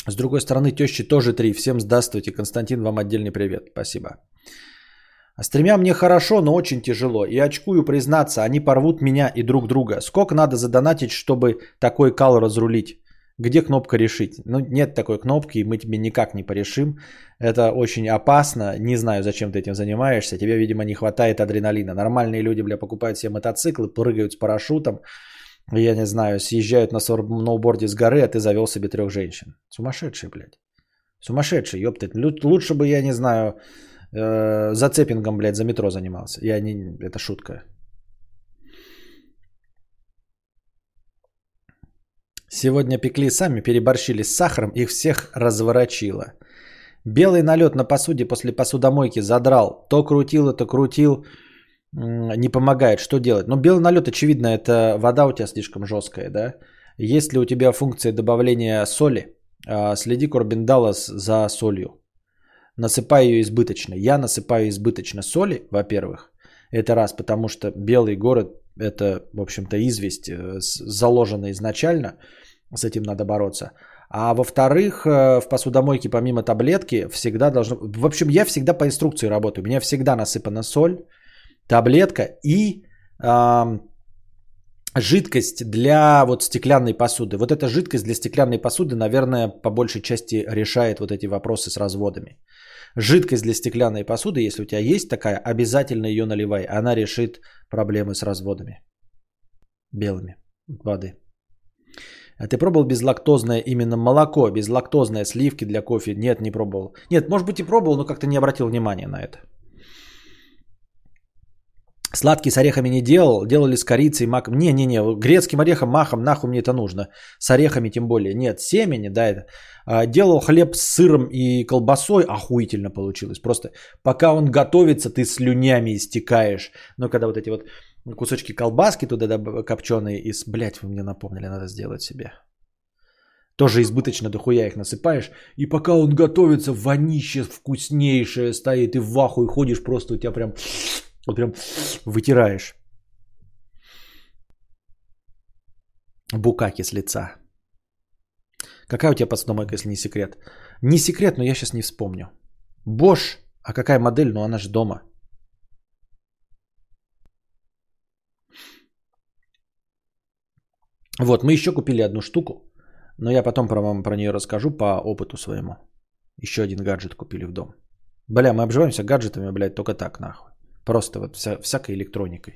С другой стороны, тещи тоже три. Всем здравствуйте. Константин, вам отдельный привет. Спасибо. А с тремя мне хорошо, но очень тяжело. И очкую признаться, они порвут меня и друг друга. Сколько надо задонатить, чтобы такой кал разрулить? Где кнопка решить? Ну, нет такой кнопки, и мы тебе никак не порешим. Это очень опасно. Не знаю, зачем ты этим занимаешься. Тебе, видимо, не хватает адреналина. Нормальные люди, бля, покупают себе мотоциклы, прыгают с парашютом. Я не знаю, съезжают на сноуборде с горы, а ты завел себе трех женщин. Сумасшедший, блядь. Сумасшедший, ёптать. Лучше бы, я не знаю, э, зацепингом, блядь, за метро занимался. Я не... Это шутка. Сегодня пекли сами, переборщили с сахаром, их всех разворочило. Белый налет на посуде после посудомойки задрал. То крутил, то крутил. Не помогает. Что делать? Ну, белый налет, очевидно, это вода у тебя слишком жесткая, да? Есть ли у тебя функция добавления соли? А, следи, Корбин Даллас, за солью. Насыпай ее избыточно. Я насыпаю избыточно соли, во-первых. Это раз, потому что белый город – это, в общем-то, известь, э, заложена изначально – с этим надо бороться. А во-вторых, э, в посудомойке помимо таблетки всегда должно... В общем, я всегда по инструкции работаю. У меня всегда насыпана соль, таблетка и э, жидкость для вот стеклянной посуды. Вот эта жидкость для стеклянной посуды, наверное, по большей части решает вот эти вопросы с разводами. Жидкость для стеклянной посуды, если у тебя есть такая, обязательно ее наливай. Она решит проблемы с разводами белыми воды. А ты пробовал безлактозное именно молоко, безлактозное сливки для кофе? Нет, не пробовал. Нет, может быть и пробовал, но как-то не обратил внимания на это. Сладкий с орехами не делал, делали с корицей, маком. Не-не-не, грецким орехом, махом, нахуй мне это нужно. С орехами тем более. Нет, семени, да, это. А, делал хлеб с сыром и колбасой, охуительно получилось. Просто пока он готовится, ты слюнями истекаешь. Но когда вот эти вот кусочки колбаски туда копченые из, блядь, вы мне напомнили, надо сделать себе. Тоже избыточно дохуя их насыпаешь. И пока он готовится, вонище вкуснейшее стоит. И в ахуй ходишь, просто у тебя прям, вот прям вытираешь. Букаки с лица. Какая у тебя посудомойка, если не секрет? Не секрет, но я сейчас не вспомню. Бош. А какая модель? Ну она же дома. Вот, мы еще купили одну штуку, но я потом про вам про нее расскажу по опыту своему. Еще один гаджет купили в дом. Бля, мы обживаемся гаджетами, блядь, только так, нахуй. Просто вот вся, всякой электроникой.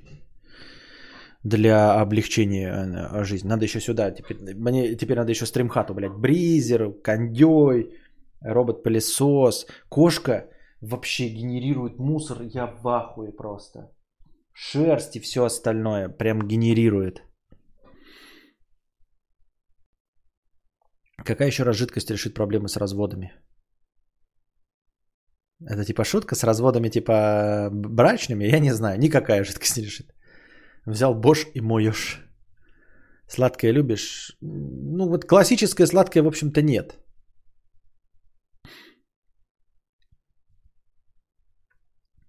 Для облегчения э, жизни. Надо еще сюда, теперь, мне теперь надо еще стримхату, блядь. Бризер, кондей, робот-пылесос. Кошка вообще генерирует мусор, я в ахуе просто. Шерсть и все остальное прям генерирует. Какая еще раз жидкость решит проблемы с разводами? Это типа шутка с разводами типа брачными? Я не знаю. Никакая жидкость не решит. Взял Бош и моешь. Сладкое любишь? Ну вот классическое сладкое в общем-то нет.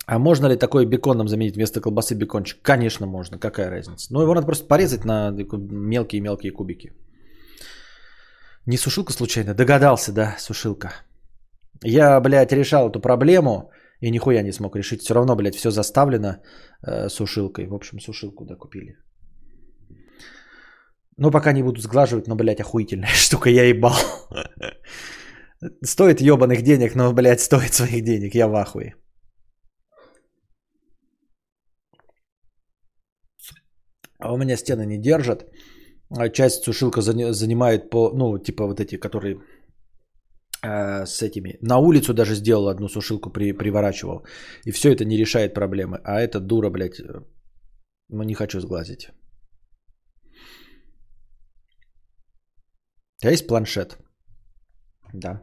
А можно ли такой беконом заменить вместо колбасы бекончик? Конечно можно. Какая разница? Ну его надо просто порезать на мелкие-мелкие кубики. Не сушилка случайно? Догадался, да, сушилка. Я, блядь, решал эту проблему и нихуя не смог решить. Все равно, блядь, все заставлено э, сушилкой. В общем, сушилку, да, купили. Ну, пока не буду сглаживать, но, блядь, охуительная штука, я ебал. Стоит ебаных денег, но, блядь, стоит своих денег, я в ахуе. А у меня стены не держат. А часть сушилка занимает по, ну, типа вот эти, которые э, с этими. На улицу даже сделал одну сушилку, при, приворачивал. И все это не решает проблемы. А эта дура, блядь, ну не хочу сглазить. А есть планшет? Да.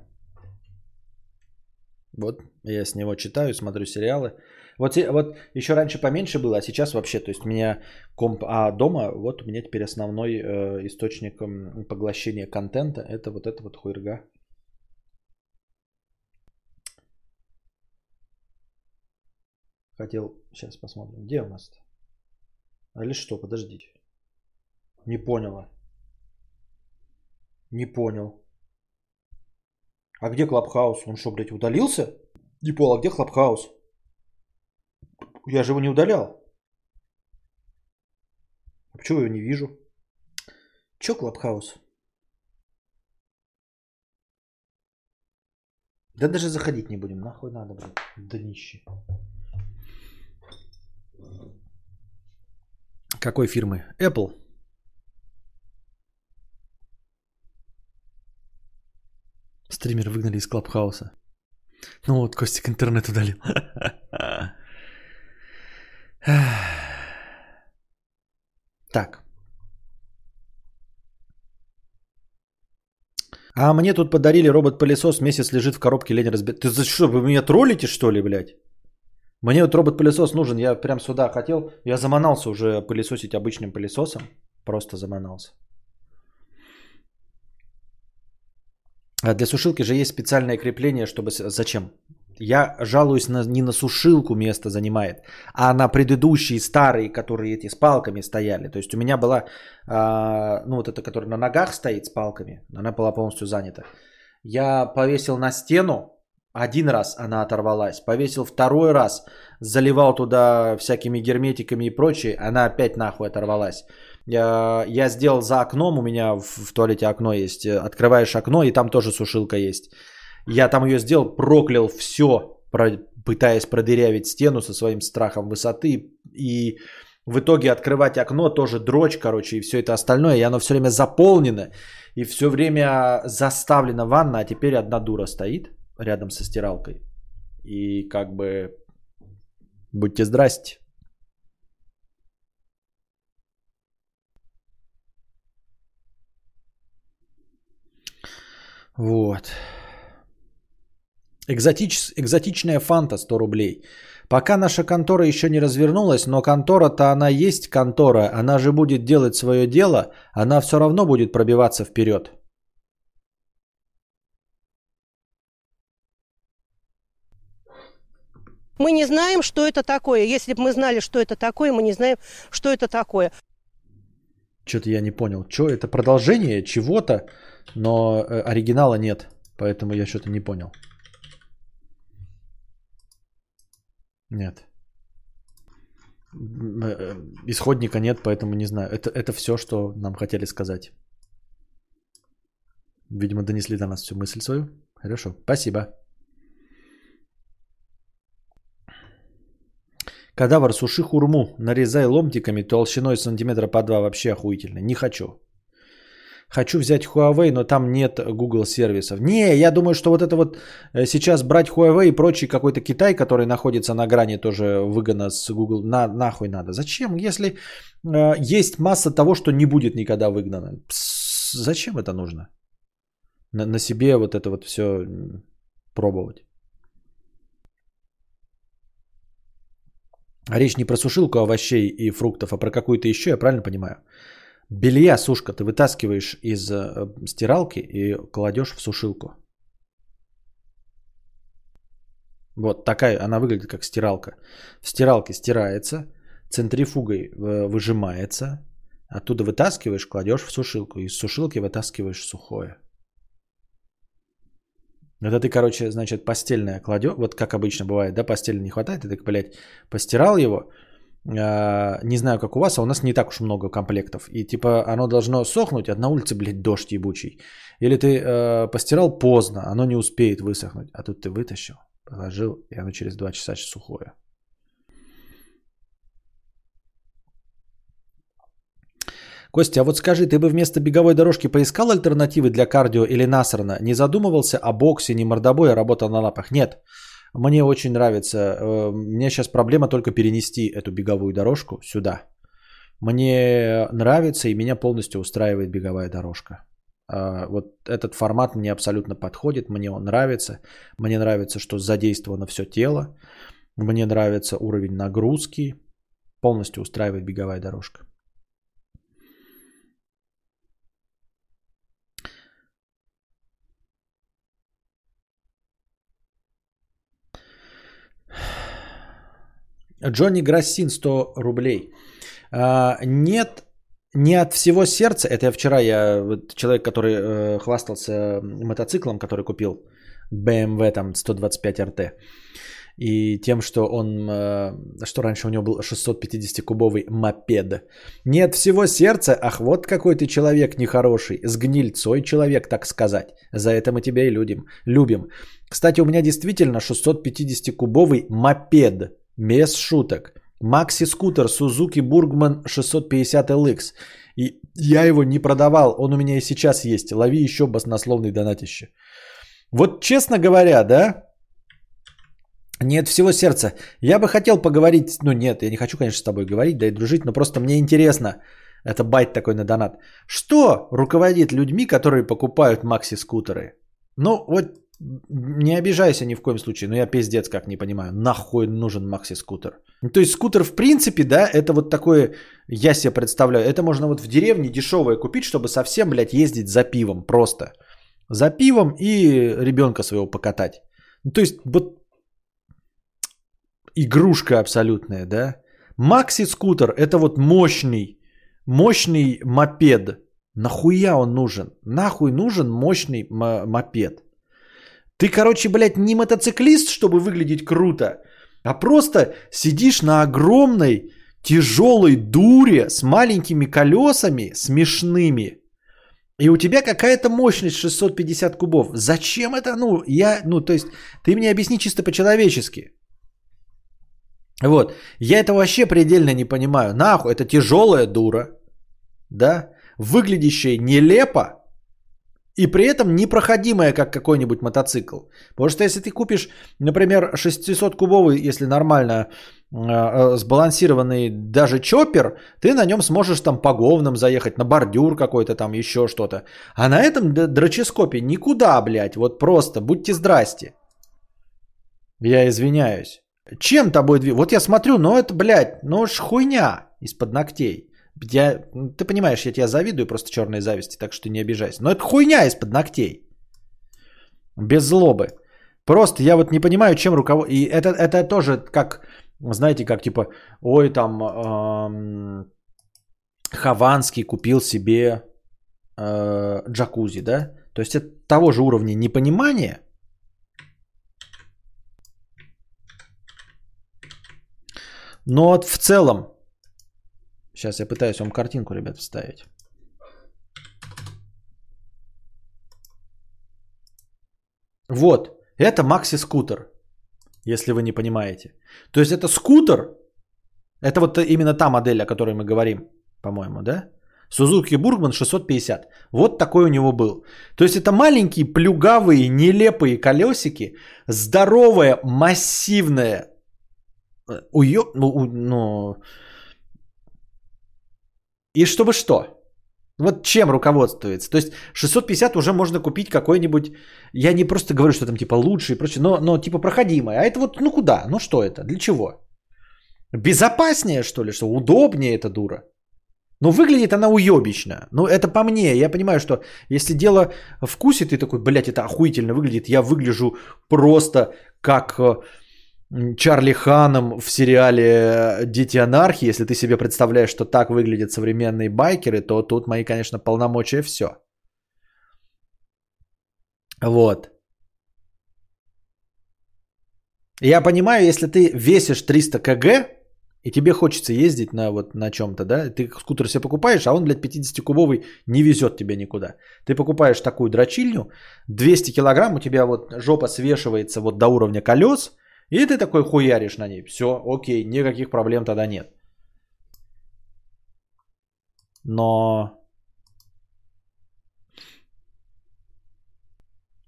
Вот, я с него читаю, смотрю сериалы. Вот, вот еще раньше поменьше было, а сейчас вообще, то есть у меня комп, а дома вот у меня теперь основной э, источник поглощения контента это вот это вот хуйрга. Хотел, сейчас посмотрим, где у нас-то? Или что, подождите. Не поняла. Не понял. А где Clubhouse? Он что, блядь, удалился? Не понял, а где Clubhouse? Я же его не удалял. А почему я его не вижу? Че Clubhouse? Да даже заходить не будем. Нахуй надо, блядь. Днище. Какой фирмы? Apple. Стример выгнали из Клабхауса. Ну вот, Костик интернет удалил. Так. А мне тут подарили робот-пылесос, месяц лежит в коробке, лень разбить. Ты за что, вы меня троллите, что ли, блядь? Мне вот робот-пылесос нужен, я прям сюда хотел. Я заманался уже пылесосить обычным пылесосом. Просто заманался. А для сушилки же есть специальное крепление, чтобы... Зачем? Я жалуюсь на, не на сушилку место занимает, а на предыдущие старые, которые эти с палками стояли. То есть у меня была, э, ну вот эта, которая на ногах стоит с палками, она была полностью занята. Я повесил на стену, один раз она оторвалась, повесил второй раз, заливал туда всякими герметиками и прочее, она опять нахуй оторвалась. Я, я сделал за окном, у меня в, в туалете окно есть, открываешь окно и там тоже сушилка есть. Я там ее сделал, проклял все, пытаясь продырявить стену со своим страхом высоты. И в итоге открывать окно тоже дрочь, короче, и все это остальное. И оно все время заполнено. И все время заставлена ванна, а теперь одна дура стоит рядом со стиралкой. И как бы будьте здрасте. Вот. Экзотич, экзотичная фанта 100 рублей. Пока наша контора еще не развернулась, но контора-то она есть контора, она же будет делать свое дело, она все равно будет пробиваться вперед. Мы не знаем, что это такое. Если бы мы знали, что это такое, мы не знаем, что это такое. Что-то я не понял. Что это продолжение чего-то, но э, оригинала нет. Поэтому я что-то не понял. Нет. Э, исходника нет, поэтому не знаю. Это, это все, что нам хотели сказать. Видимо, донесли до нас всю мысль свою. Хорошо, спасибо. Кадавр, суши хурму, нарезай ломтиками толщиной сантиметра по два. Вообще охуительно. Не хочу. Хочу взять Huawei, но там нет Google сервисов. Не, я думаю, что вот это вот э, сейчас брать Huawei и прочий какой-то Китай, который находится на грани тоже выгодно с Google, на, нахуй надо. Зачем, если э, есть масса того, что не будет никогда выгнано? Пс, зачем это нужно? На, на себе вот это вот все пробовать. Речь не про сушилку овощей и фруктов, а про какую-то еще, я правильно понимаю? Белья, сушка, ты вытаскиваешь из э, стиралки и кладешь в сушилку. Вот такая, она выглядит как стиралка. В стиралке стирается, центрифугой э, выжимается, оттуда вытаскиваешь, кладешь в сушилку, из сушилки вытаскиваешь сухое. Это ты, короче, значит, постельное кладешь, вот как обычно бывает, да, постели не хватает, ты так, блядь, постирал его, не знаю, как у вас, а у нас не так уж много комплектов. И типа оно должно сохнуть, а на улице, блядь, дождь ебучий. Или ты э, постирал поздно, оно не успеет высохнуть. А тут ты вытащил, положил, и оно через два часа сухое. Костя, а вот скажи, ты бы вместо беговой дорожки поискал альтернативы для кардио или насрано? Не задумывался о боксе, не мордобой, а работал на лапах? Нет. Мне очень нравится. Э, мне сейчас проблема только перенести эту беговую дорожку сюда. Мне нравится и меня полностью устраивает беговая дорожка. А, вот этот формат мне абсолютно подходит, мне он нравится. Мне нравится, что задействовано все тело. Мне нравится уровень нагрузки. Полностью устраивает беговая дорожка. Джонни Грассин 100 рублей. А, нет, не от всего сердца. Это я вчера, я вот человек, который э, хвастался мотоциклом, который купил BMW там 125 RT. И тем, что он, э, что раньше у него был 650-кубовый мопед. Не от всего сердца, ах, вот какой ты человек нехороший, с гнильцой человек, так сказать. За это мы тебя и любим. любим. Кстати, у меня действительно 650-кубовый мопед без шуток. Макси скутер Suzuki Burgman 650 LX. И я его не продавал, он у меня и сейчас есть. Лови еще баснословный донатище. Вот честно говоря, да, нет всего сердца. Я бы хотел поговорить, ну нет, я не хочу, конечно, с тобой говорить, да и дружить, но просто мне интересно, это байт такой на донат. Что руководит людьми, которые покупают макси-скутеры? Ну, вот не обижайся ни в коем случае, но я пиздец как не понимаю, нахуй нужен макси-скутер. То есть скутер в принципе, да, это вот такое, я себе представляю, это можно вот в деревне дешевое купить, чтобы совсем, блядь, ездить за пивом просто. За пивом и ребенка своего покатать. Ну, то есть вот игрушка абсолютная, да. Макси-скутер это вот мощный, мощный мопед. Нахуя он нужен? Нахуй нужен мощный мопед? Ты, короче, блядь, не мотоциклист, чтобы выглядеть круто, а просто сидишь на огромной тяжелой дуре с маленькими колесами, смешными. И у тебя какая-то мощность 650 кубов. Зачем это? Ну, я, ну, то есть, ты мне объясни чисто по-человечески. Вот. Я это вообще предельно не понимаю. Нахуй, это тяжелая дура. Да? Выглядящая нелепо. И при этом непроходимая, как какой-нибудь мотоцикл. Потому что если ты купишь, например, 600-кубовый, если нормально э, э, сбалансированный даже чоппер, ты на нем сможешь там по говнам заехать, на бордюр какой-то там, еще что-то. А на этом дроческопе никуда, блядь, вот просто, будьте здрасте. Я извиняюсь. Чем тобой двигать? Вот я смотрю, ну это, блядь, ну ж хуйня из-под ногтей. Я, ты понимаешь, я тебя завидую просто черной зависти, так что не обижайся. Но это хуйня из-под ногтей. Без злобы. Просто я вот не понимаю, чем руковод... И это, это тоже как, знаете, как типа, ой, там, эм, Хованский купил себе э, джакузи, да? То есть это того же уровня непонимания. Но вот в целом Сейчас я пытаюсь вам картинку, ребят, вставить. Вот, это Макси скутер, если вы не понимаете. То есть это скутер, это вот именно та модель, о которой мы говорим, по-моему, да? Сузуки Бургман 650. Вот такой у него был. То есть это маленькие, плюгавые, нелепые колесики, здоровая, массивная, э, уё... ну, ну, и чтобы что? Вот чем руководствуется? То есть 650 уже можно купить какой-нибудь, я не просто говорю, что там типа лучше и прочее, но, но типа проходимое. А это вот, ну куда? Ну что это? Для чего? Безопаснее, что ли? Что удобнее эта дура? Ну, выглядит она уебично. Ну, это по мне. Я понимаю, что если дело вкусе, ты такой, блядь, это охуительно выглядит. Я выгляжу просто как э, Чарли Ханом в сериале «Дети анархии», если ты себе представляешь, что так выглядят современные байкеры, то тут мои, конечно, полномочия все. Вот. Я понимаю, если ты весишь 300 кг и тебе хочется ездить на, вот, на чем-то, да, ты скутер себе покупаешь, а он, блядь, 50-кубовый не везет тебя никуда. Ты покупаешь такую дрочильню, 200 килограмм, у тебя вот жопа свешивается вот до уровня колес, и ты такой хуяришь на ней. Все, окей, никаких проблем тогда нет. Но...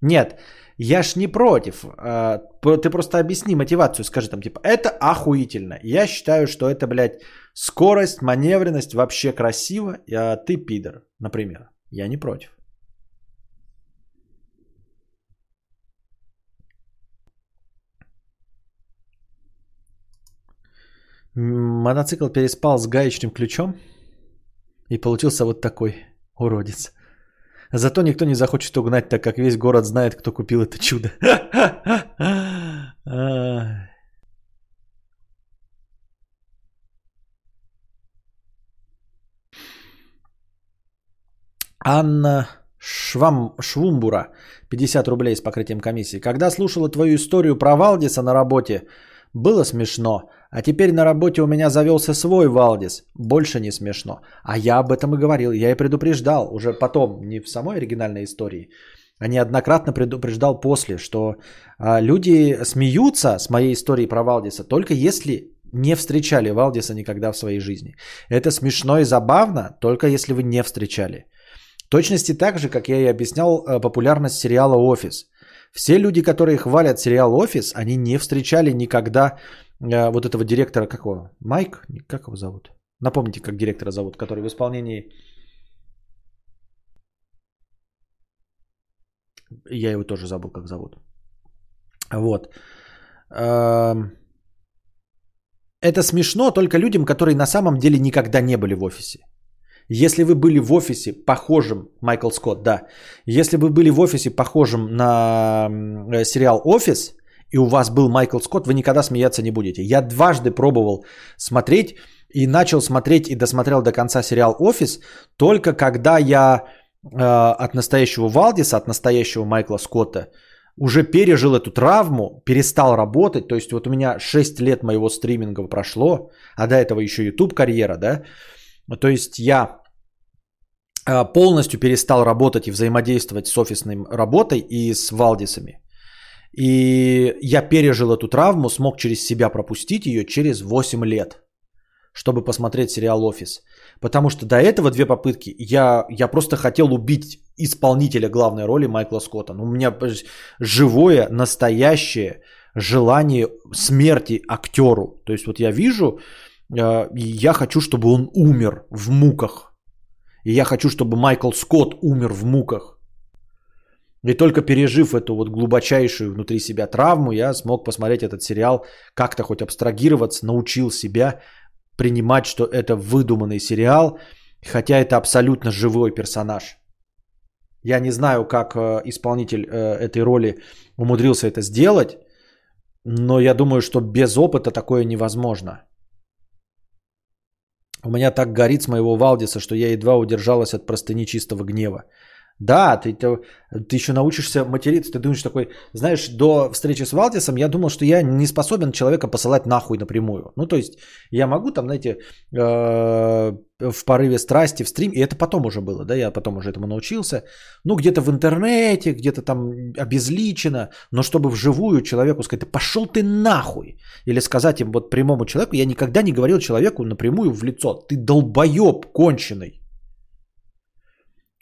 Нет, я ж не против. А, ты просто объясни мотивацию, скажи там, типа, это охуительно. Я считаю, что это, блядь, скорость, маневренность вообще красиво, а ты пидор, например. Я не против. Мотоцикл переспал с гаечным ключом и получился вот такой уродец. Зато никто не захочет угнать, так как весь город знает, кто купил это чудо. Анна Швам, Швумбура, 50 рублей с покрытием комиссии. Когда слушала твою историю про Валдиса на работе, было смешно, а теперь на работе у меня завелся свой Валдис. Больше не смешно. А я об этом и говорил, я и предупреждал, уже потом, не в самой оригинальной истории, а неоднократно предупреждал после, что а, люди смеются с моей историей про Валдиса только если не встречали Валдиса никогда в своей жизни. Это смешно и забавно, только если вы не встречали. В точности так же, как я и объяснял э, популярность сериала «Офис». Все люди, которые хвалят сериал «Офис», они не встречали никогда э, вот этого директора, какого? Майк? Как его зовут? Напомните, как директора зовут, который в исполнении... Я его тоже забыл, как зовут. Вот. Эм, это смешно только людям, которые на самом деле никогда не были в офисе. Если вы были в офисе похожим, Майкл Скотт, да, если вы были в офисе похожим на э, сериал «Офис», и у вас был Майкл Скотт, вы никогда смеяться не будете. Я дважды пробовал смотреть и начал смотреть и досмотрел до конца сериал «Офис» только когда я э, от настоящего Валдиса, от настоящего Майкла Скотта уже пережил эту травму, перестал работать. То есть вот у меня 6 лет моего стриминга прошло, а до этого еще YouTube карьера, да. То есть я а, полностью перестал работать и взаимодействовать с офисной работой и с Валдисами. И я пережил эту травму, смог через себя пропустить ее через 8 лет, чтобы посмотреть сериал «Офис». Потому что до этого две попытки я, я просто хотел убить исполнителя главной роли Майкла Скотта. Ну, у меня живое, настоящее желание смерти актеру. То есть вот я вижу, и я хочу, чтобы он умер в муках. И я хочу, чтобы Майкл Скотт умер в муках. И только пережив эту вот глубочайшую внутри себя травму, я смог посмотреть этот сериал, как-то хоть абстрагироваться, научил себя принимать, что это выдуманный сериал, хотя это абсолютно живой персонаж. Я не знаю, как э, исполнитель э, этой роли умудрился это сделать, но я думаю, что без опыта такое невозможно. У меня так горит с моего Валдиса, что я едва удержалась от простыни чистого гнева. Да, ты, ты, ты еще научишься материться, ты думаешь такой, знаешь, до встречи с Валдисом я думал, что я не способен человека посылать нахуй напрямую. Ну, то есть я могу там, знаете, э, в порыве страсти, в стрим, и это потом уже было, да, я потом уже этому научился. Ну, где-то в интернете, где-то там обезличено, но чтобы вживую человеку сказать, пошел ты нахуй, или сказать им вот прямому человеку, я никогда не говорил человеку напрямую в лицо, ты долбоеб конченый.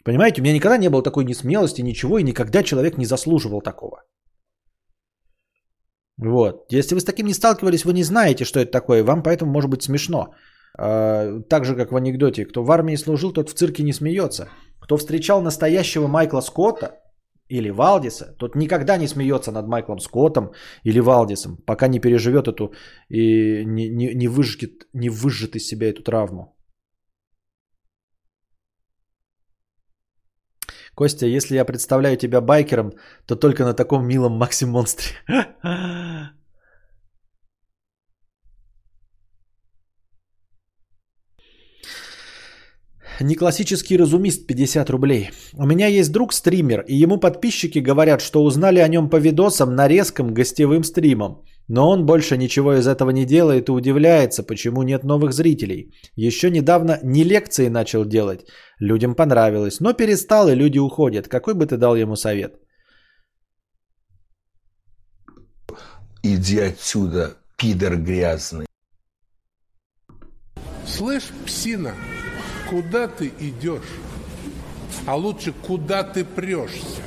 Понимаете, у меня никогда не было такой несмелости, ничего, и никогда человек не заслуживал такого. Вот. Если вы с таким не сталкивались, вы не знаете, что это такое, вам поэтому может быть смешно. А, так же, как в анекдоте, кто в армии служил, тот в цирке не смеется. Кто встречал настоящего Майкла Скотта или Валдиса, тот никогда не смеется над Майклом Скоттом или Валдисом, пока не переживет эту и не, не, не, выжжет, не выжжет из себя эту травму. Костя, если я представляю тебя байкером, то только на таком милом Макси Монстре. Неклассический разумист 50 рублей. У меня есть друг стример, и ему подписчики говорят, что узнали о нем по видосам нарезкам гостевым стримам. Но он больше ничего из этого не делает и удивляется, почему нет новых зрителей. Еще недавно не лекции начал делать. Людям понравилось, но перестал и люди уходят. Какой бы ты дал ему совет? Иди отсюда, пидор грязный. Слышь, псина, куда ты идешь? А лучше, куда ты прешься?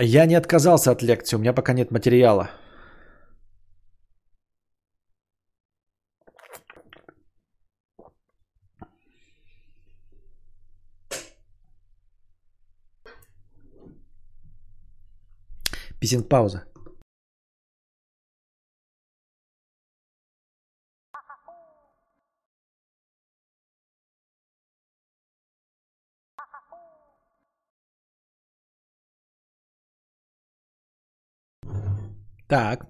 Я не отказался от лекции, у меня пока нет материала. Писинг пауза. Так.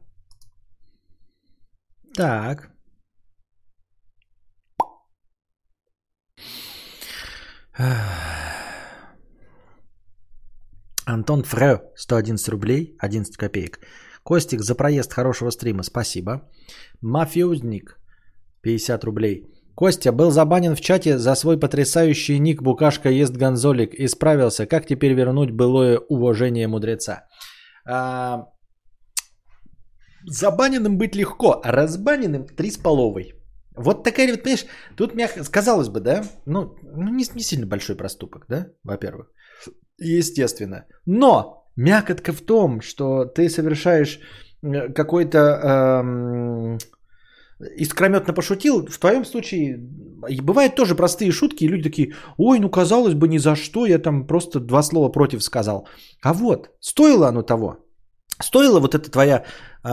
Так. Антон Фрео, 111 рублей, 11 копеек. Костик, за проезд хорошего стрима, спасибо. Мафиозник, 50 рублей. Костя был забанен в чате за свой потрясающий ник «Букашка ест гонзолик» и справился. Как теперь вернуть былое уважение мудреца? А, забаненным быть легко, а разбаненным три с половой. Вот такая вот, понимаешь, тут мягко, казалось бы, да, ну, ну не, не сильно большой проступок, да, во-первых, естественно. Но мякотка в том, что ты совершаешь э, какой-то эм, искрометно пошутил, в твоем случае бывают тоже простые шутки, и люди такие, ой, ну казалось бы, ни за что, я там просто два слова против сказал. А вот, стоило оно того. Стоила вот эта твоя э,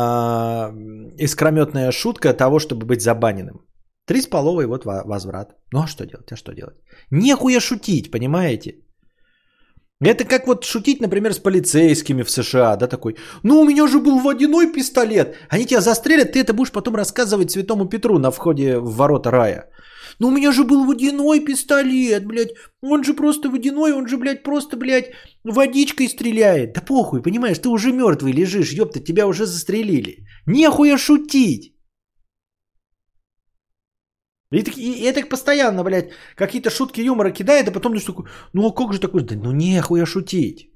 искрометная шутка того, чтобы быть забаненным. Три с половой вот возврат. Ну а что делать? А что делать? Нехуя шутить, понимаете? Это как вот шутить, например, с полицейскими в США, да, такой, ну у меня же был водяной пистолет, они тебя застрелят, ты это будешь потом рассказывать Святому Петру на входе в ворота рая. Ну у меня же был водяной пистолет, блядь, он же просто водяной, он же, блядь, просто, блядь, водичкой стреляет. Да похуй, понимаешь, ты уже мертвый лежишь, ёпта, тебя уже застрелили. Нехуя шутить. И, и, и это постоянно, блядь, какие-то шутки юмора кидает, а потом ты такой, ну а как же такой, да ну нехуя шутить.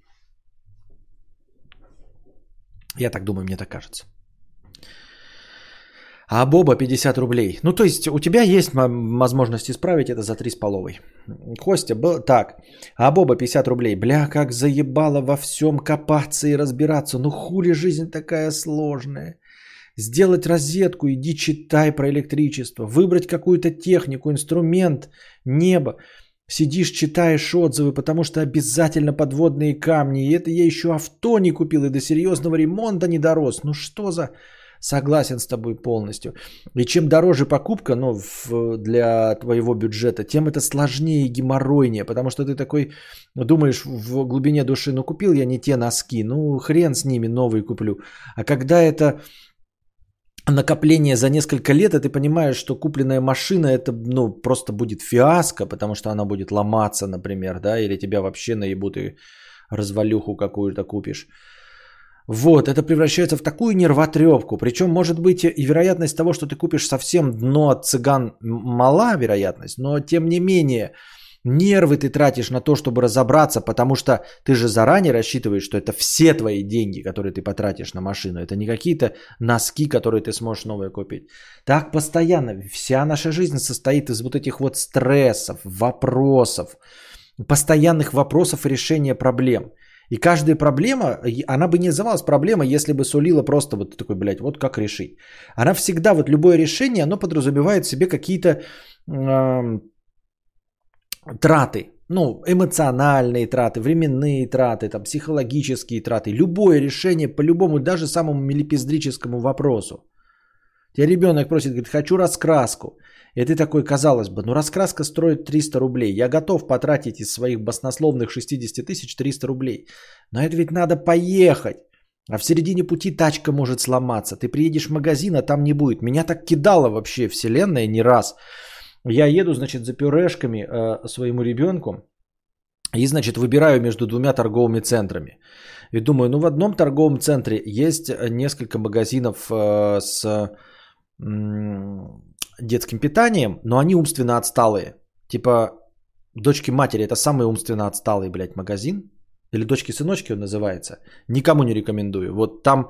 Я так думаю, мне так кажется. А Боба 50 рублей. Ну, то есть, у тебя есть возможность исправить это за 3 с половой. Костя, был так. А Боба 50 рублей. Бля, как заебало во всем копаться и разбираться. Ну, хули жизнь такая сложная. Сделать розетку, иди читай про электричество. Выбрать какую-то технику, инструмент, небо. Сидишь, читаешь отзывы, потому что обязательно подводные камни. И это я еще авто не купил и до серьезного ремонта не дорос. Ну что за... Согласен с тобой полностью. И чем дороже покупка ну, в, для твоего бюджета, тем это сложнее и геморройнее, потому что ты такой думаешь в глубине души, ну купил я не те носки, ну хрен с ними, новые куплю. А когда это накопление за несколько лет, и ты понимаешь, что купленная машина это ну, просто будет фиаско, потому что она будет ломаться, например, да, или тебя вообще наебут и развалюху какую-то купишь. Вот, это превращается в такую нервотрепку. Причем, может быть, и вероятность того, что ты купишь совсем дно от цыган, мала вероятность, но тем не менее, нервы ты тратишь на то, чтобы разобраться, потому что ты же заранее рассчитываешь, что это все твои деньги, которые ты потратишь на машину. Это не какие-то носки, которые ты сможешь новые купить. Так постоянно. Вся наша жизнь состоит из вот этих вот стрессов, вопросов, постоянных вопросов и решения проблем. И каждая проблема, она бы не называлась проблема, если бы сулила просто вот такой, блядь, вот как решить. Она всегда, вот любое решение, оно подразумевает в себе какие-то э, траты. Ну, эмоциональные траты, временные траты, там, психологические траты. Любое решение по любому, даже самому мелепиздрическому вопросу. Тебя ребенок просит, говорит, хочу раскраску. И ты такой, казалось бы, ну раскраска строит 300 рублей. Я готов потратить из своих баснословных 60 тысяч 300 рублей. Но это ведь надо поехать. А в середине пути тачка может сломаться. Ты приедешь в магазин, а там не будет. Меня так кидало вообще вселенная не раз. Я еду, значит, за пюрешками э, своему ребенку. И, значит, выбираю между двумя торговыми центрами. И думаю, ну в одном торговом центре есть несколько магазинов э, с детским питанием, но они умственно отсталые. Типа дочки матери это самый умственно отсталый, блядь, магазин. Или дочки сыночки он называется. Никому не рекомендую. Вот там,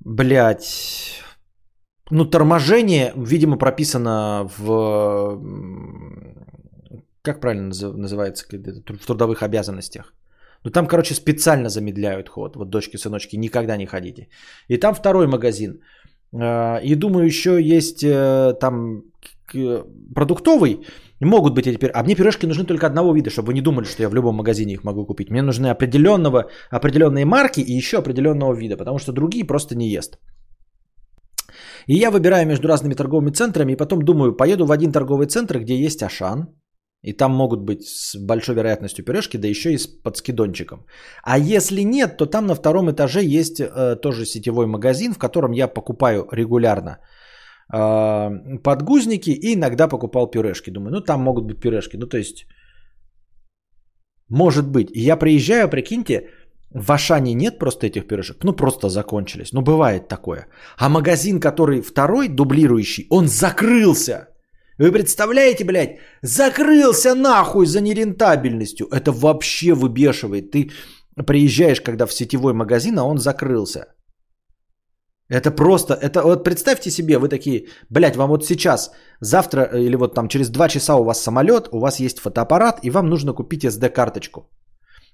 блядь, ну торможение, видимо, прописано в как правильно назы- называется, в трудовых обязанностях. Ну там, короче, специально замедляют ход. Вот дочки, сыночки, никогда не ходите. И там второй магазин. Э, И думаю, еще есть э, там продуктовый. Могут быть пир- А мне пирожки нужны только одного вида, чтобы вы не думали, что я в любом магазине их могу купить. Мне нужны определенного, определенные марки и еще определенного вида, потому что другие просто не ест. И я выбираю между разными торговыми центрами и потом думаю, поеду в один торговый центр, где есть Ашан, и там могут быть с большой вероятностью пирожки, да еще и с под скидончиком. А если нет, то там на втором этаже есть э, тоже сетевой магазин, в котором я покупаю регулярно э, подгузники и иногда покупал пюрешки. Думаю, ну там могут быть пюрешки. Ну то есть, может быть. И я приезжаю, прикиньте, в Ашане нет просто этих пюрешек, ну просто закончились. Ну бывает такое. А магазин, который второй, дублирующий, он закрылся. Вы представляете, блядь, закрылся нахуй за нерентабельностью. Это вообще выбешивает. Ты приезжаешь, когда в сетевой магазин, а он закрылся. Это просто, это вот представьте себе, вы такие, блядь, вам вот сейчас, завтра э, или вот там через два часа у вас самолет, у вас есть фотоаппарат, и вам нужно купить SD-карточку.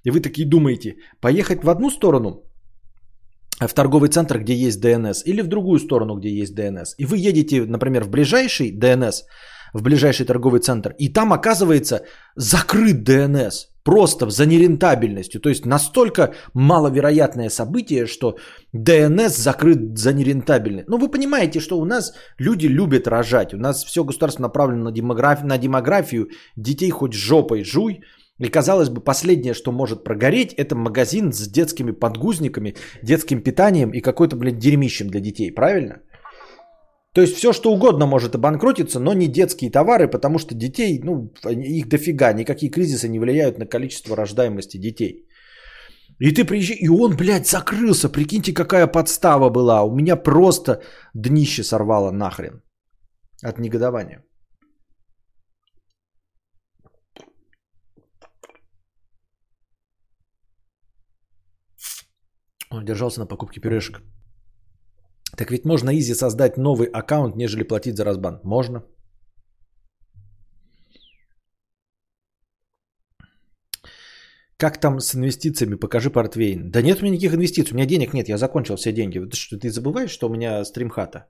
И вы такие думаете, поехать в одну сторону, в торговый центр, где есть DNS, или в другую сторону, где есть DNS. И вы едете, например, в ближайший DNS, в ближайший торговый центр, и там оказывается закрыт DNS. Просто за нерентабельностью. То есть настолько маловероятное событие, что DNS закрыт за нерентабельность. Ну вы понимаете, что у нас люди любят рожать. У нас все государство направлено на, демограф... на демографию. Детей хоть жопой жуй. И казалось бы, последнее, что может прогореть, это магазин с детскими подгузниками, детским питанием и какой-то, блин, дерьмищем для детей. Правильно? То есть все, что угодно может обанкротиться, но не детские товары, потому что детей, ну, их дофига, никакие кризисы не влияют на количество рождаемости детей. И ты приезжаешь, и он, блядь, закрылся. Прикиньте, какая подстава была. У меня просто днище сорвало нахрен от негодования. Он держался на покупке пюрешек. Так ведь можно изи создать новый аккаунт, нежели платить за разбан. Можно. Как там с инвестициями? Покажи портвейн. Да нет у меня никаких инвестиций. У меня денег нет. Я закончил все деньги. Ты что, ты забываешь, что у меня стримхата?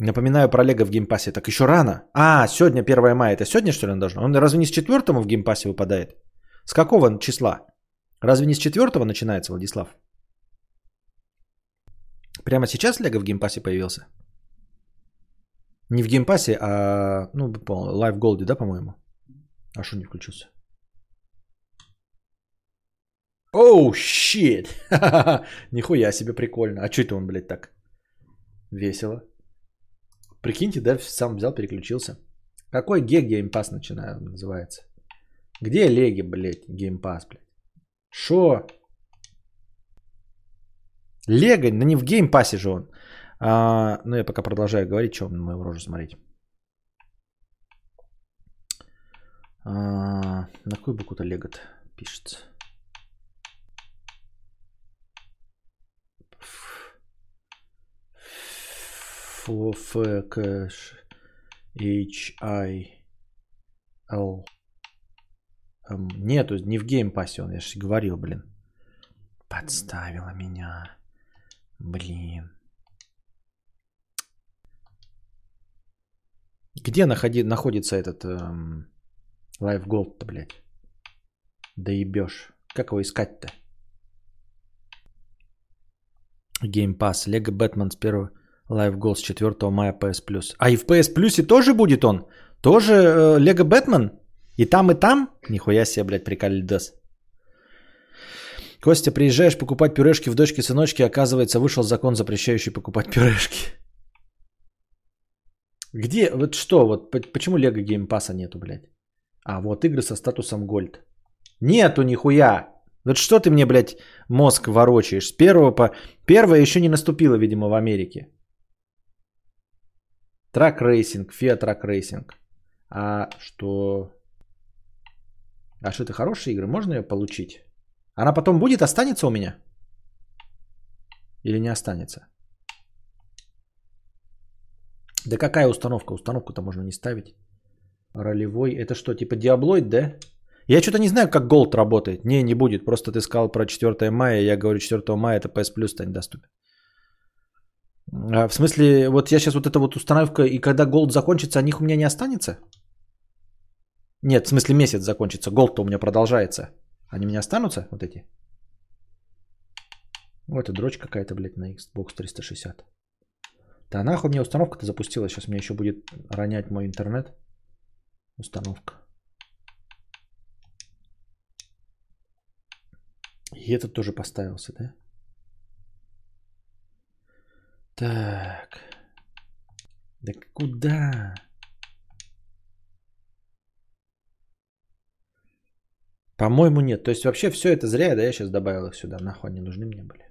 Напоминаю про Лего в Game Pass е. Так еще рано. А, сегодня 1 мая. Это сегодня что ли он должно? Он разве не с 4 в Game Pass е выпадает? С какого числа? Разве не с 4 начинается, Владислав? Прямо сейчас Лего в Game Pass е появился? Не в Game Pass е, а ну, Live Gold, да, по-моему? А что не включился? Оу, oh, shit! Нихуя себе прикольно. А что это он, блядь, так? Весело. Прикиньте, да, сам взял, переключился. Какой ге Game Pass начинаю, называется? Где Леги, блядь, Game Pass, блядь? Шо? Лего, ну не в Game Pass е же он. А, ну я пока продолжаю говорить, что на мою рожу смотреть. А, на какую букву-то лего пишется? F, K, H, I, L. Нету, не в Game Pass е он, я же говорил, блин. Подставила меня. Блин. Где находи, находится этот эм, Live Gold-то, блядь? Да ебешь. Как его искать-то? Game Pass. Lego Batman с 1 Live Gold с 4 мая PS Plus. А и в PS Plus тоже будет он? Тоже э, Lego Batman? И там, и там? Нихуя себе, блядь, приколидес. Костя, приезжаешь покупать пюрешки в дочке-сыночке, оказывается, вышел закон, запрещающий покупать пюрешки. Где, вот что, вот почему Lego Game Pass а нету, блядь? А, вот игры со статусом Gold. Нету нихуя. Вот что ты мне, блядь, мозг ворочаешь? С первого по... Первое еще не наступило, видимо, в Америке. Truck Racing, FIA Truck Racing. А что... А что это хорошая игра? Можно ее получить? Она потом будет, останется у меня? Или не останется? Да какая установка? Установку-то можно не ставить. Ролевой. Это что, типа диаблоид, да? Я что-то не знаю, как Gold работает. Не, не будет. Просто ты сказал про 4 мая. Я говорю, 4 мая это PS Plus станет доступен. А, в смысле, вот я сейчас вот эта вот установка, и когда Gold закончится, о них у меня не останется? Нет, в смысле месяц закончится. Gold-то у меня продолжается. Они у меня останутся, вот эти? Вот это дрочь какая-то, блядь, на Xbox 360. Да нахуй мне установка-то запустила. Сейчас мне еще будет ронять мой интернет. Установка. И этот тоже поставился, да? Так. Да куда? По-моему, нет. То есть вообще все это зря, да, я сейчас добавил их сюда. Нахуй они нужны мне были.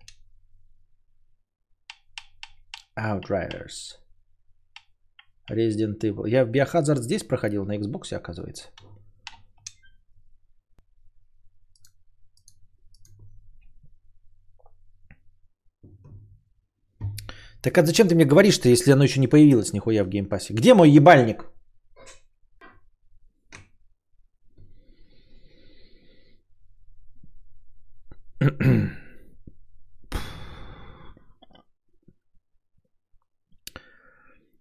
Outriders. Resident Evil. Я в Biohazard здесь проходил, на Xbox, оказывается. Так а зачем ты мне говоришь-то, если оно еще не появилось нихуя в геймпассе? Где мой ебальник?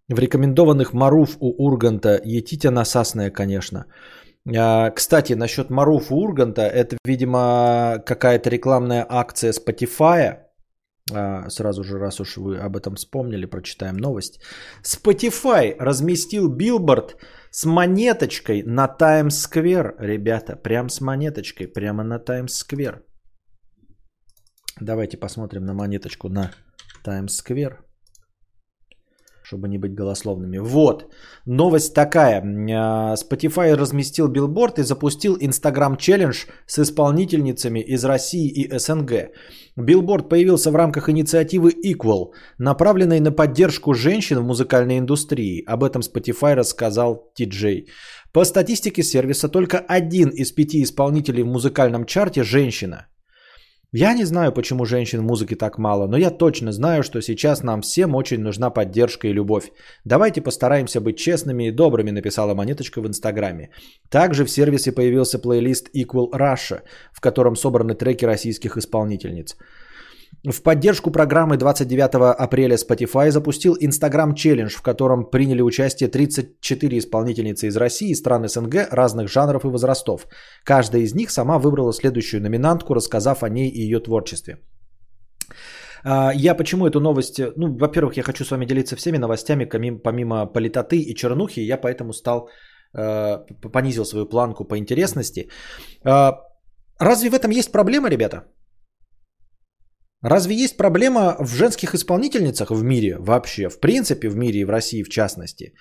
В рекомендованных Маруф у Урганта етите насасная, конечно. А, кстати, насчет Маруф у Урганта, это, видимо, какая-то рекламная акция Spotify. А, сразу же, раз уж вы об этом вспомнили, прочитаем новость. Spotify разместил билборд с монеточкой на Таймс-сквер, ребята. Прям с монеточкой, прямо на Таймс-сквер. Давайте посмотрим на монеточку на Таймс-сквер чтобы не быть голословными. Вот, новость такая. А, Spotify разместил билборд и запустил Instagram челлендж с исполнительницами из России и СНГ. Билборд появился в рамках инициативы Equal, направленной на поддержку женщин в музыкальной индустрии. Об этом Spotify рассказал TJ. По статистике сервиса только один из пяти исполнителей в музыкальном чарте – женщина – я не знаю, почему женщин в музыке так мало, но я точно знаю, что сейчас нам всем очень нужна поддержка и любовь. Давайте постараемся быть честными и добрыми, написала Монеточка в Инстаграме. Также в сервисе появился плейлист Equal Russia, в котором собраны треки российских исполнительниц. В поддержку программы 29 апреля Spotify запустил Instagram Challenge, в котором приняли участие 34 исполнительницы из России и стран СНГ разных жанров и возрастов. Каждая из них сама выбрала следующую номинантку, рассказав о ней и ее творчестве. А, я почему эту новость... Ну, во-первых, я хочу с вами делиться всеми новостями, помимо политоты и чернухи, я поэтому стал, э, понизил свою планку по интересности. А, разве в этом есть проблема, ребята? Разве есть проблема в женских исполнительницах в мире вообще? В принципе, в мире и в России в частности.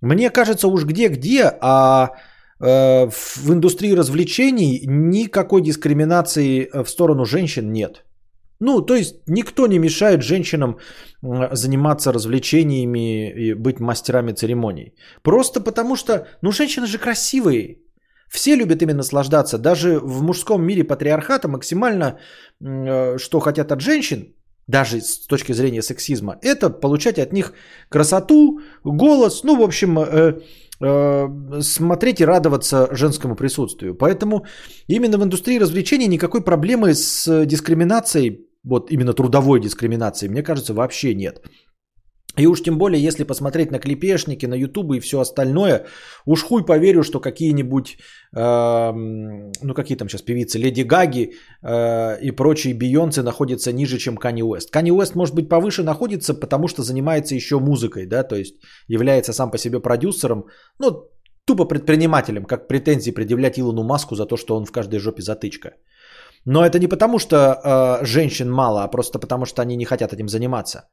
Мне кажется, уж где-где, а э, в индустрии развлечений никакой дискриминации в сторону женщин нет. Ну, то есть никто не мешает женщинам заниматься развлечениями и быть мастерами церемоний. Просто потому что, ну, женщины же красивые. Все любят ими наслаждаться. Даже в мужском мире патриархата максимально, э, что хотят от женщин, даже с точки зрения сексизма, это получать от них красоту, голос, ну, в общем, э, э, смотреть и радоваться женскому присутствию. Поэтому именно в индустрии развлечений никакой проблемы с дискриминацией, вот именно трудовой дискриминацией, мне кажется, вообще нет. И уж тем более, если посмотреть на клипешники, на ютубы и все остальное, уж хуй поверю, что какие-нибудь, э, ну какие там сейчас певицы, Леди Гаги э, и прочие Бейонцы находятся ниже, чем Кани Уэст. Кани Уэст, может быть, повыше находится, потому что занимается еще музыкой, да, то есть является сам по себе продюсером, ну, тупо предпринимателем, как претензии предъявлять Илону Маску за то, что он в каждой жопе затычка. Но это не потому, что э, женщин мало, а просто потому, что они не хотят этим заниматься.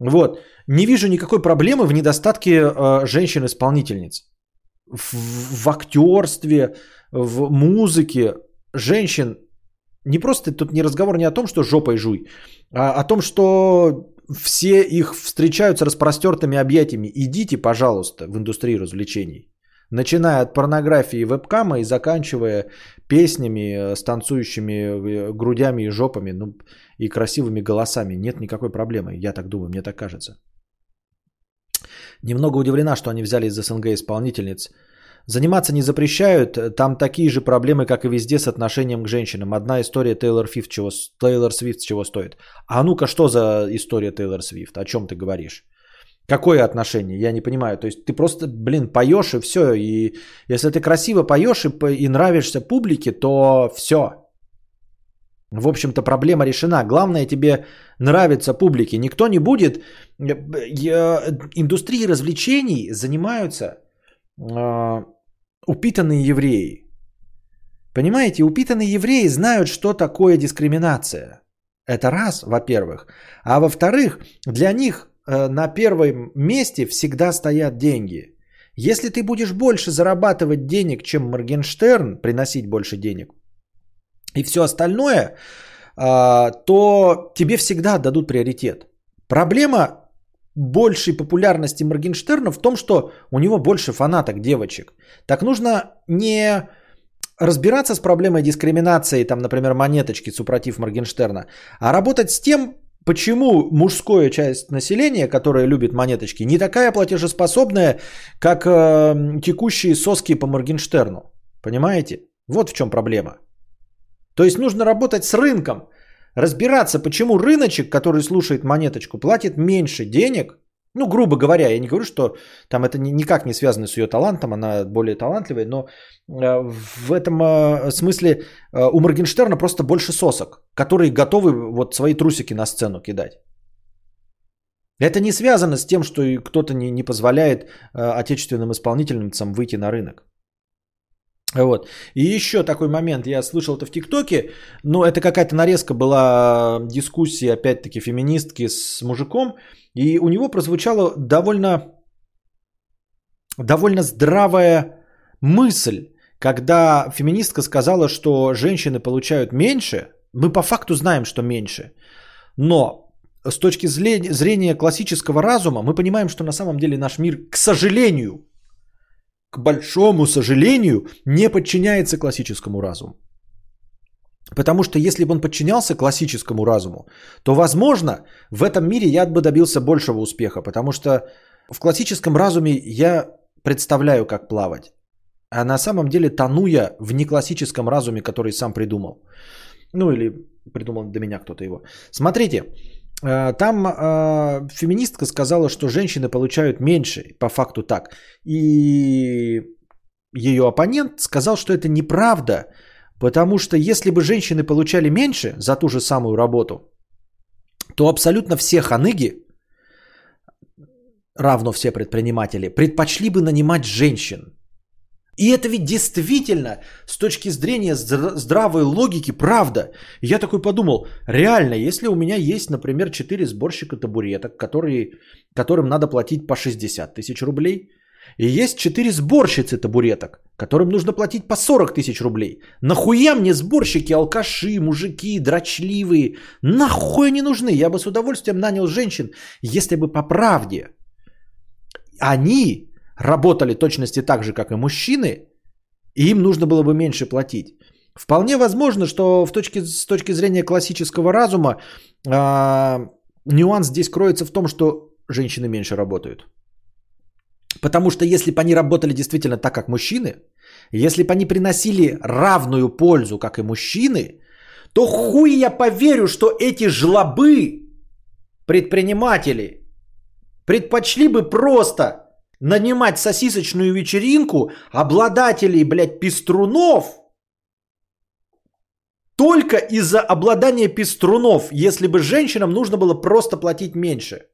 Вот. Не вижу никакой проблемы в недостатке э, женщин-исполнительниц. в, в актерстве, в музыке женщин не просто тут не разговор не о том, что жопой жуй, а о том, что все их встречают с распростертыми объятиями. Идите, пожалуйста, в индустрию развлечений. Начиная от порнографии вебкама и заканчивая песнями э, с танцующими э, грудями и жопами ну, и красивыми голосами. Нет никакой проблемы, я так думаю, мне так кажется. Немного удивлена, что они взяли из СНГ исполнительниц. Заниматься не запрещают, там такие же проблемы, как и везде с отношением к женщинам. Одна история Тейлор, Фифт, чего, Тейлор Свифт чего стоит. А ну-ка, что за история Тейлор Свифт? О чем ты говоришь? Какое отношение? Я не понимаю. То есть ты просто, блин, поешь и все. И если ты красиво поешь и, и нравишься публике, то все. В общем-то, проблема решена. Главное тебе нравится публике. Никто не будет... Индустрии развлечений занимаются а, упитанные евреи. Понимаете, упитанные евреи знают, что такое дискриминация. Это раз, во-первых. А во-вторых, для них э, на первом месте всегда стоят деньги. Если ты будешь больше зарабатывать денег, чем Моргенштерн, приносить больше денег, и все остальное, э, то тебе всегда дадут приоритет. Проблема большей популярности Моргенштерна в том, что у него больше фанаток девочек. Так нужно не разбираться с проблемой дискриминации, там, например, монеточки супротив Моргенштерна, а работать с тем, почему мужская часть населения, которая любит монеточки, не такая платежеспособная, как э, текущие соски по Моргенштерну. Понимаете? Вот в чем проблема. То есть нужно работать с рынком – разбираться, почему рыночек, который слушает монеточку, платит меньше денег, ну, грубо говоря, я не говорю, что там это никак не связано с ее талантом, она более талантливая, но э, в этом э, смысле э, у Моргенштерна просто больше сосок, которые готовы вот свои трусики на сцену кидать. Это не связано с тем, что кто-то не, не позволяет отечественным исполнительницам выйти на рынок. Вот. И еще такой момент, я слышал это в ТикТоке, но это какая-то нарезка была дискуссии, опять-таки, феминистки с мужиком, и у него прозвучала довольно, довольно здравая мысль, когда феминистка сказала, что женщины получают меньше, мы по факту знаем, что меньше, но с точки зрения классического разума мы понимаем, что на самом деле наш мир, к сожалению, к большому сожалению, не подчиняется классическому разуму. Потому что если бы он подчинялся классическому разуму, то, возможно, в этом мире я бы добился большего успеха, потому что в классическом разуме я представляю, как плавать. А на самом деле тону я в неклассическом разуме, который сам придумал. Ну или придумал до меня кто-то его. Смотрите, там э, феминистка сказала, что женщины получают меньше, по факту так. И ее оппонент сказал, что это неправда, потому что если бы женщины получали меньше за ту же самую работу, то абсолютно все ханыги, равно все предприниматели, предпочли бы нанимать женщин. И это ведь действительно, с точки зрения здравой логики, правда. Я такой подумал, реально, если у меня есть, например, 4 сборщика табуреток, которые, которым надо платить по 60 тысяч рублей, и есть 4 сборщицы табуреток, которым нужно платить по 40 тысяч рублей. Нахуя мне сборщики, алкаши, мужики, дрочливые? Нахуй не нужны? Я бы с удовольствием нанял женщин, если бы по правде. Они работали точности так же, как и мужчины, и им нужно было бы меньше платить. Вполне возможно, что в точке, с точки зрения классического разума э, нюанс здесь кроется в том, что женщины меньше работают. Потому что если бы они работали действительно так, как мужчины, если бы они приносили равную пользу, как и мужчины, то хуй я поверю, что эти жлобы, предприниматели, предпочли бы просто нанимать сосисочную вечеринку обладателей, блядь, пеструнов только из-за обладания пеструнов, если бы женщинам нужно было просто платить меньше.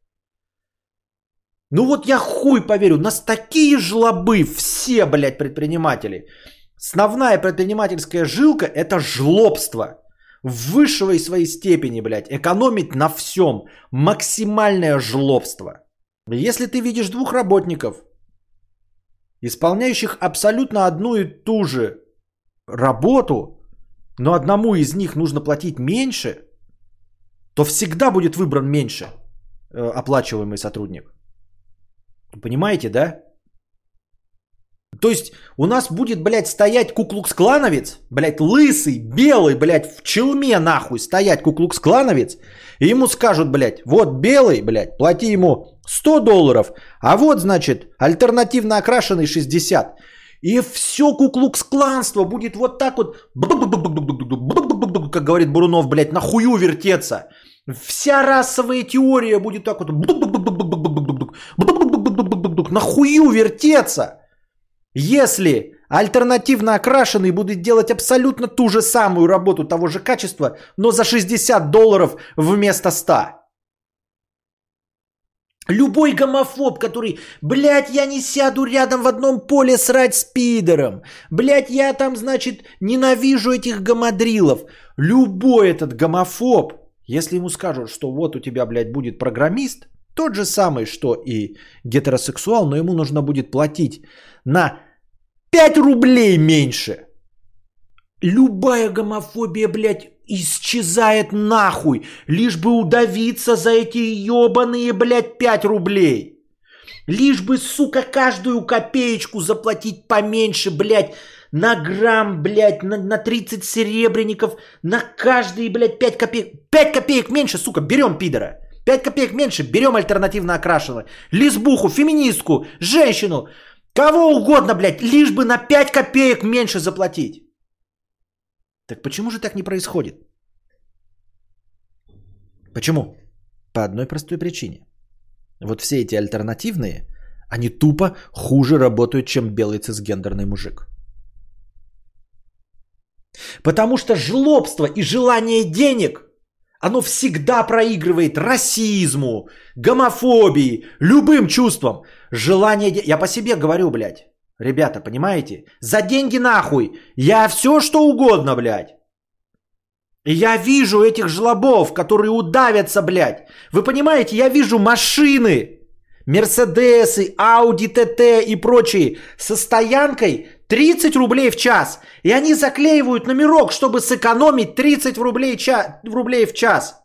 Ну вот я хуй поверю, нас такие жлобы, все, блядь, предприниматели. Основная предпринимательская жилка – это жлобство. В высшей своей степени, блядь, экономить на всем. Максимальное жлобство – если ты видишь двух работников, исполняющих абсолютно одну и ту же работу, но одному из них нужно платить меньше, то всегда будет выбран меньше э, оплачиваемый сотрудник. Понимаете, да? То есть у нас будет, блядь, стоять куклукс-клановец, блядь, лысый, белый, блядь, в челме нахуй стоять куклукс-клановец, и ему скажут, блядь, вот белый, блядь, плати ему 100 долларов, а вот, значит, альтернативно окрашенный 60. И все куклукс-кланство будет вот так вот, как говорит Бурунов, блядь, на хую вертеться. Вся расовая теория будет так вот, на хую вертеться. Если альтернативно окрашенный будет делать абсолютно ту же самую работу того же качества, но за 60 долларов вместо 100. Любой гомофоб, который, блядь, я не сяду рядом в одном поле срать с пидором. Блядь, я там, значит, ненавижу этих гомодрилов. Любой этот гомофоб, если ему скажут, что вот у тебя, блядь, будет программист, тот же самый, что и гетеросексуал, но ему нужно будет платить на 5 рублей меньше. Любая гомофобия, блядь, исчезает нахуй, лишь бы удавиться за эти ебаные, блядь, 5 рублей. Лишь бы, сука, каждую копеечку заплатить поменьше, блядь, на грамм, блядь, на, на 30 серебряников, на каждые, блядь, 5 копеек. 5 копеек меньше, сука, берем пидора. 5 копеек меньше, берем альтернативно окрашенного. Лесбуху, феминистку, женщину, Кого угодно, блядь, лишь бы на 5 копеек меньше заплатить. Так почему же так не происходит? Почему? По одной простой причине. Вот все эти альтернативные, они тупо хуже работают, чем белый цисгендерный мужик. Потому что жлобство и желание денег, оно всегда проигрывает расизму, гомофобии, любым чувствам. Желание... Я по себе говорю, блядь. Ребята, понимаете? За деньги нахуй. Я все что угодно, блядь. Я вижу этих жлобов, которые удавятся, блядь. Вы понимаете, я вижу машины, Мерседесы, Ауди ТТ и прочие со стоянкой 30 рублей в час. И они заклеивают номерок, чтобы сэкономить 30 рублей, ча- рублей в час.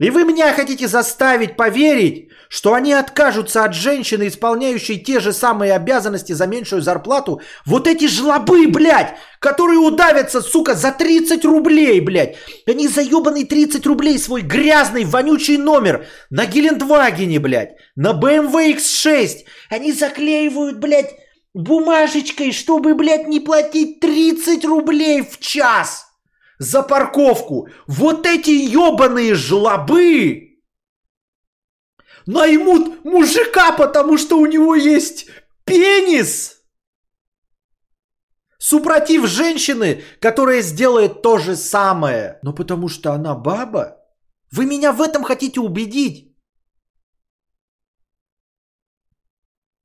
И вы меня хотите заставить поверить, что они откажутся от женщины, исполняющей те же самые обязанности за меньшую зарплату. Вот эти жлобы, блядь, которые удавятся, сука, за 30 рублей, блядь. Они за ебаный 30 рублей свой грязный, вонючий номер на Гелендвагене, блядь, на BMW X6. Они заклеивают, блядь, бумажечкой, чтобы, блядь, не платить 30 рублей в час за парковку. Вот эти ебаные жлобы наймут мужика, потому что у него есть пенис. Супротив женщины, которая сделает то же самое. Но потому что она баба? Вы меня в этом хотите убедить?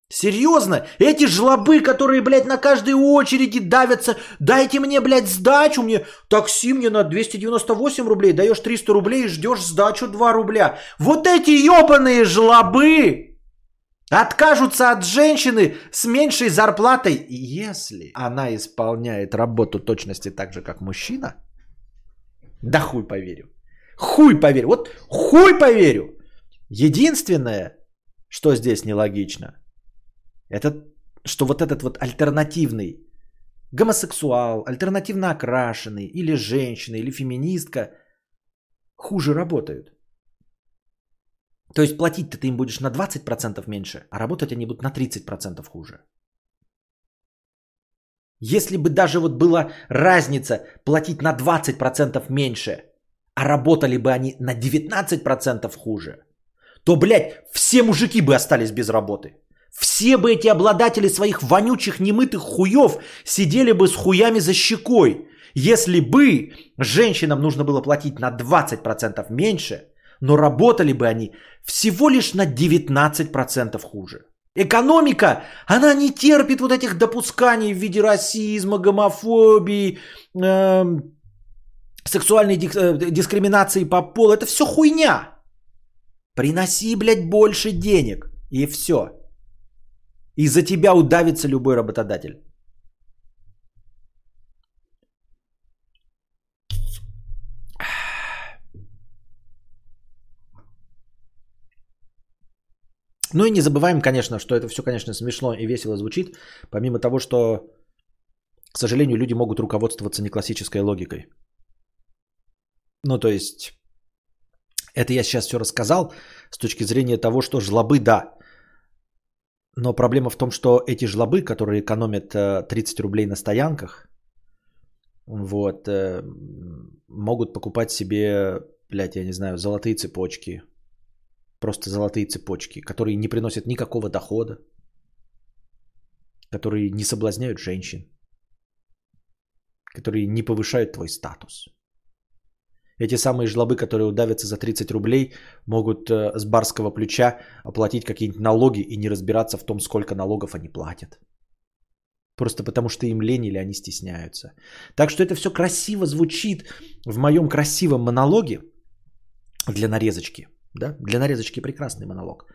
Серьезно? Эти жлобы, которые, блядь, на каждой очереди давятся. Дайте мне, блядь, сдачу. Мне такси мне на 298 рублей. Даешь 300 рублей и ждешь сдачу 2 рубля. Вот эти ебаные жлобы откажутся от женщины с меньшей зарплатой, если она исполняет работу точности так же, как мужчина. Да хуй поверю. Хуй поверю. Вот хуй поверю. Единственное, что здесь нелогично – это что вот этот вот альтернативный гомосексуал, альтернативно окрашенный, или женщина, или феминистка хуже работают. То есть платить-то ты им будешь на 20% меньше, а работать они будут на 30% хуже. Если бы даже вот была разница платить на 20% меньше, а работали бы они на 19% хуже, то, блядь, все мужики бы остались без работы. Все бы эти обладатели своих вонючих немытых хуев сидели бы с хуями за щекой, если бы женщинам нужно было платить на 20% меньше, но работали бы они всего лишь на 19% хуже. Экономика, она не терпит вот этих допусканий в виде расизма, гомофобии, э, сексуальной э, дискриминации по полу. Это все хуйня. Приноси, блядь, больше денег. И все. И за тебя удавится любой работодатель. Ну и не забываем, конечно, что это все, конечно, смешно и весело звучит, помимо того, что, к сожалению, люди могут руководствоваться не классической логикой. Ну, то есть, это я сейчас все рассказал с точки зрения того, что жлобы, да. Но проблема в том, что эти жлобы, которые экономят 30 э, рублей на стоянках, вот, э, могут покупать себе, блядь, я не знаю, золотые цепочки, просто золотые цепочки, которые не приносят никакого дохода, которые не соблазняют женщин, которые не повышают твой статус. Эти самые жлобы, которые удавятся за 30 рублей, могут э, с барского плеча оплатить какие-нибудь налоги и не разбираться в том, сколько налогов они платят. Просто потому, что им лень или они стесняются. Так что это все красиво звучит в моем красивом монологе для нарезочки. Да? Для нарезочки прекрасный монолог.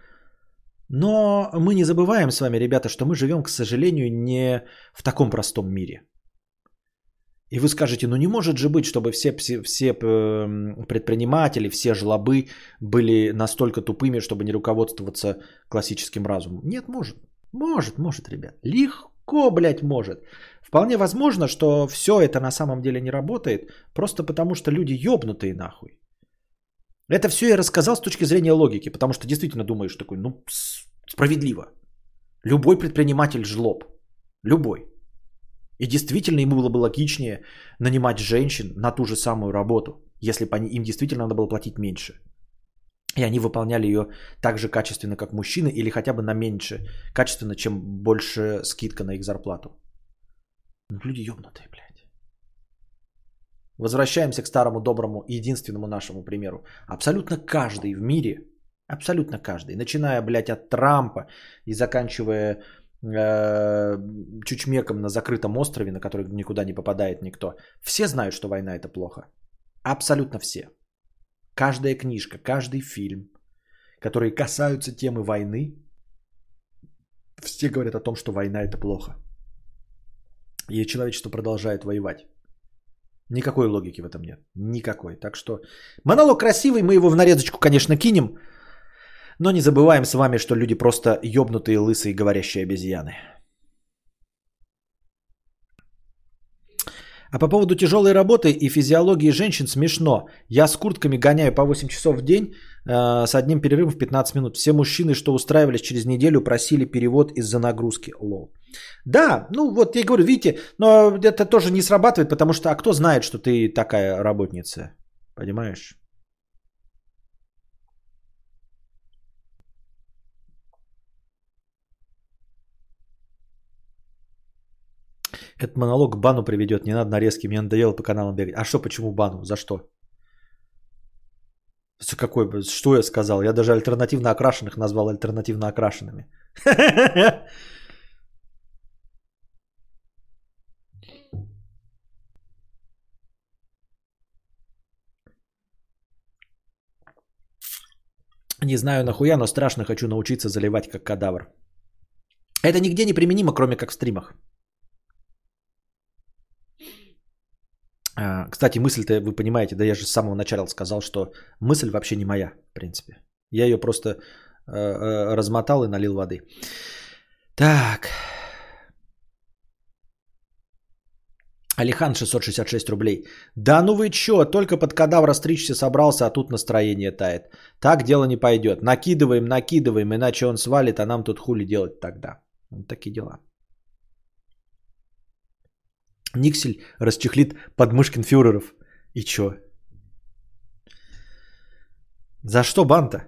Но мы не забываем с вами, ребята, что мы живем, к сожалению, не в таком простом мире. И вы скажете, ну не может же быть, чтобы все, все, все эм, предприниматели, все жлобы были настолько тупыми, чтобы не руководствоваться классическим разумом. Нет, может. Может, может, ребят. Легко, блядь, может. Вполне возможно, что все это на самом деле не работает, просто потому что люди ёбнутые нахуй. Это все я рассказал с точки зрения логики, потому что действительно думаешь такой, ну, справедливо. Любой предприниматель жлоб. Любой. И действительно ему было бы логичнее нанимать женщин на ту же самую работу, если бы им действительно надо было платить меньше. И они выполняли ее так же качественно, как мужчины, или хотя бы на меньше качественно, чем больше скидка на их зарплату. Ну, люди ебнутые, блядь. Возвращаемся к старому, доброму, единственному нашему примеру. Абсолютно каждый в мире, абсолютно каждый, начиная, блядь, от Трампа и заканчивая чучмеком на закрытом острове, на который никуда не попадает никто. Все знают, что война это плохо. Абсолютно все. Каждая книжка, каждый фильм, которые касаются темы войны, все говорят о том, что война это плохо. И человечество продолжает воевать. Никакой логики в этом нет. Никакой. Так что монолог красивый, мы его в нарезочку, конечно, кинем. Но не забываем с вами, что люди просто ёбнутые, лысые, говорящие обезьяны. А по поводу тяжелой работы и физиологии женщин смешно. Я с куртками гоняю по 8 часов в день э, с одним перерывом в 15 минут. Все мужчины, что устраивались через неделю, просили перевод из-за нагрузки. Лол. Да, ну вот я говорю, видите, но это тоже не срабатывает, потому что а кто знает, что ты такая работница? Понимаешь? Этот монолог к бану приведет, не надо нарезки, мне надоело по каналам бегать. А что, почему бану? За что? Какой, что я сказал? Я даже альтернативно окрашенных назвал альтернативно окрашенными. Не знаю нахуя, но страшно хочу научиться заливать как кадавр. Это нигде не применимо, кроме как в стримах. Кстати, мысль-то вы понимаете, да я же с самого начала сказал, что мысль вообще не моя, в принципе. Я ее просто э, э, размотал и налил воды. Так. Алихан 666 рублей. Да ну вы чё, только под кадавра стричься собрался, а тут настроение тает. Так дело не пойдет. Накидываем, накидываем, иначе он свалит, а нам тут хули делать тогда. Вот такие дела. Никсель расчехлит подмышкин фюреров. И чё? За что банта?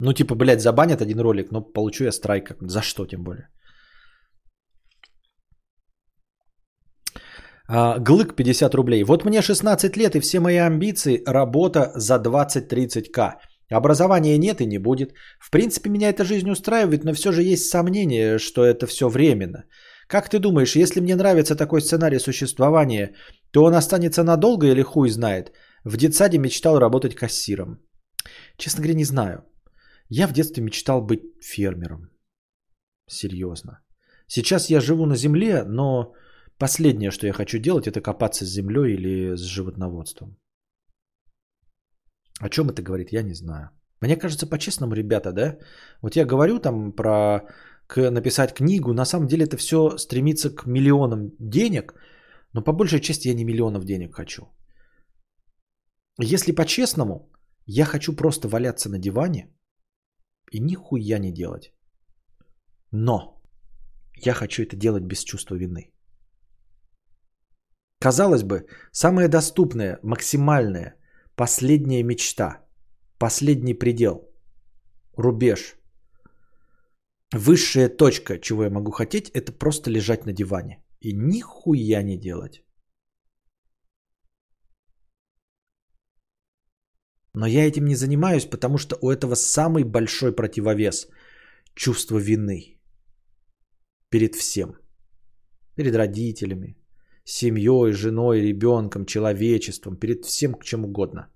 Ну, типа, блядь, забанят один ролик, но получу я страйк. За что, тем более? А, Глык 50 рублей. Вот мне 16 лет и все мои амбиции – работа за 20-30к. Образования нет и не будет. В принципе, меня эта жизнь устраивает, но все же есть сомнение, что это все временно. Как ты думаешь, если мне нравится такой сценарий существования, то он останется надолго или хуй знает? В детсаде мечтал работать кассиром. Честно говоря, не знаю. Я в детстве мечтал быть фермером. Серьезно. Сейчас я живу на земле, но последнее, что я хочу делать, это копаться с землей или с животноводством. О чем это говорит, я не знаю. Мне кажется, по-честному, ребята, да? Вот я говорю там про к, написать книгу, на самом деле это все стремится к миллионам денег, но по большей части я не миллионов денег хочу. Если по-честному, я хочу просто валяться на диване и нихуя не делать. Но я хочу это делать без чувства вины. Казалось бы, самая доступная, максимальная, последняя мечта, последний предел, рубеж, высшая точка, чего я могу хотеть, это просто лежать на диване и нихуя не делать. Но я этим не занимаюсь, потому что у этого самый большой противовес – чувство вины перед всем. Перед родителями, семьей, женой, ребенком, человечеством, перед всем к чем угодно.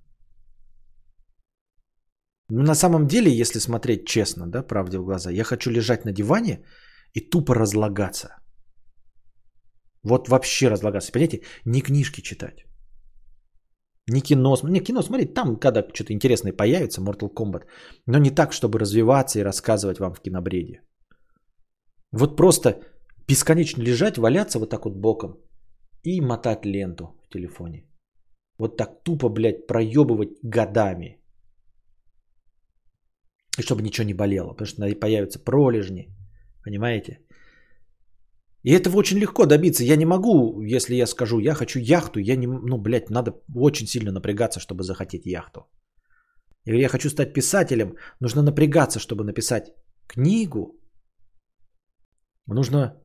Но на самом деле, если смотреть честно, да, правде в глаза, я хочу лежать на диване и тупо разлагаться. Вот вообще разлагаться. Понимаете, не книжки читать. Не кино, не кино смотреть, там, когда что-то интересное появится, Mortal Kombat, но не так, чтобы развиваться и рассказывать вам в кинобреде. Вот просто бесконечно лежать, валяться вот так вот боком и мотать ленту в телефоне. Вот так тупо, блядь, проебывать годами. И чтобы ничего не болело, потому что появятся пролежни, понимаете? И этого очень легко добиться. Я не могу, если я скажу, я хочу яхту, я не, ну, блядь, надо очень сильно напрягаться, чтобы захотеть яхту. Говорю, я хочу стать писателем, нужно напрягаться, чтобы написать книгу. Нужно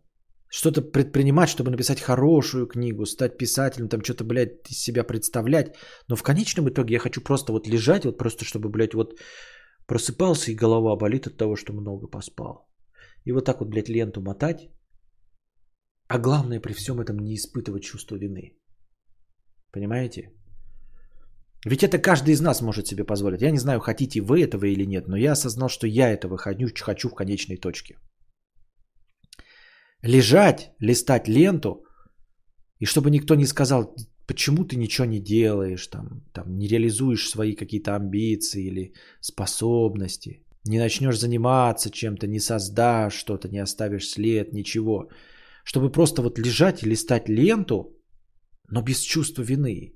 что-то предпринимать, чтобы написать хорошую книгу, стать писателем, там что-то, блядь, из себя представлять. Но в конечном итоге я хочу просто вот лежать, вот просто чтобы, блядь, вот просыпался и голова болит от того, что много поспал. И вот так вот, блядь, ленту мотать а главное при всем этом не испытывать чувство вины. Понимаете? Ведь это каждый из нас может себе позволить. Я не знаю, хотите вы этого или нет, но я осознал, что я этого хочу, в конечной точке. Лежать, листать ленту, и чтобы никто не сказал, почему ты ничего не делаешь, там, там, не реализуешь свои какие-то амбиции или способности, не начнешь заниматься чем-то, не создашь что-то, не оставишь след, ничего – чтобы просто вот лежать и листать ленту, но без чувства вины.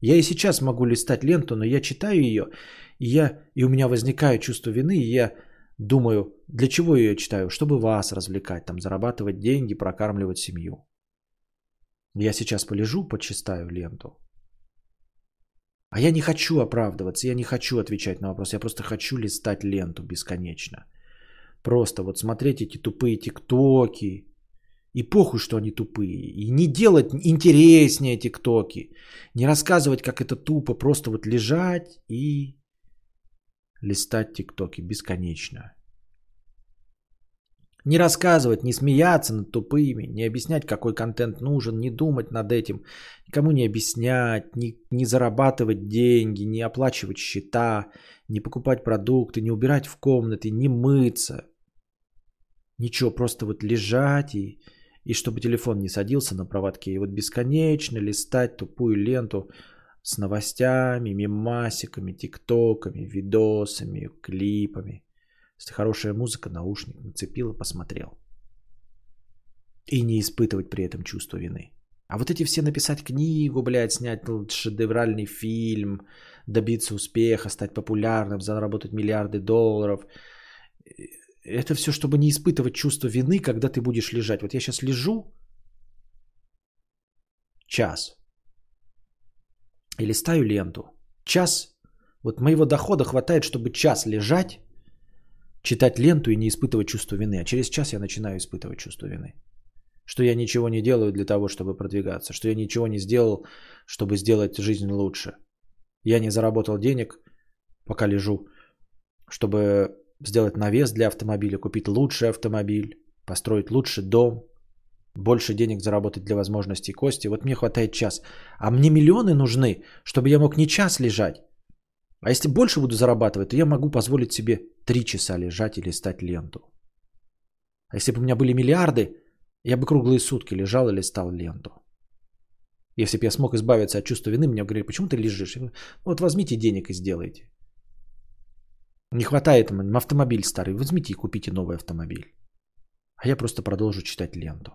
Я и сейчас могу листать ленту, но я читаю ее, и, я, и у меня возникает чувство вины, и я думаю, для чего я ее читаю? Чтобы вас развлекать, там, зарабатывать деньги, прокармливать семью. Я сейчас полежу, почистаю ленту. А я не хочу оправдываться, я не хочу отвечать на вопрос, я просто хочу листать ленту бесконечно. Просто вот смотреть эти тупые тиктоки, и похуй, что они тупые. И не делать интереснее тиктоки. Не рассказывать, как это тупо. Просто вот лежать и листать тиктоки бесконечно. Не рассказывать, не смеяться над тупыми, не объяснять, какой контент нужен, не думать над этим, никому не объяснять, не, не зарабатывать деньги, не оплачивать счета, не покупать продукты, не убирать в комнаты, не мыться. Ничего, просто вот лежать и и чтобы телефон не садился на проводке. И вот бесконечно листать тупую ленту с новостями, мемасиками, тиктоками, видосами, клипами. Если хорошая музыка, наушник нацепил и посмотрел. И не испытывать при этом чувство вины. А вот эти все написать книгу, блядь, снять шедевральный фильм, добиться успеха, стать популярным, заработать миллиарды долларов это все, чтобы не испытывать чувство вины, когда ты будешь лежать. Вот я сейчас лежу час и листаю ленту. Час, вот моего дохода хватает, чтобы час лежать, читать ленту и не испытывать чувство вины. А через час я начинаю испытывать чувство вины. Что я ничего не делаю для того, чтобы продвигаться. Что я ничего не сделал, чтобы сделать жизнь лучше. Я не заработал денег, пока лежу, чтобы сделать навес для автомобиля, купить лучший автомобиль, построить лучший дом, больше денег заработать для возможностей кости. Вот мне хватает час. А мне миллионы нужны, чтобы я мог не час лежать. А если больше буду зарабатывать, то я могу позволить себе три часа лежать или стать ленту. А если бы у меня были миллиарды, я бы круглые сутки лежал и листал ленту. Если бы я смог избавиться от чувства вины, мне говорили, почему ты лежишь? «Ну вот возьмите денег и сделайте. Не хватает автомобиль старый, возьмите и купите новый автомобиль. А я просто продолжу читать ленту.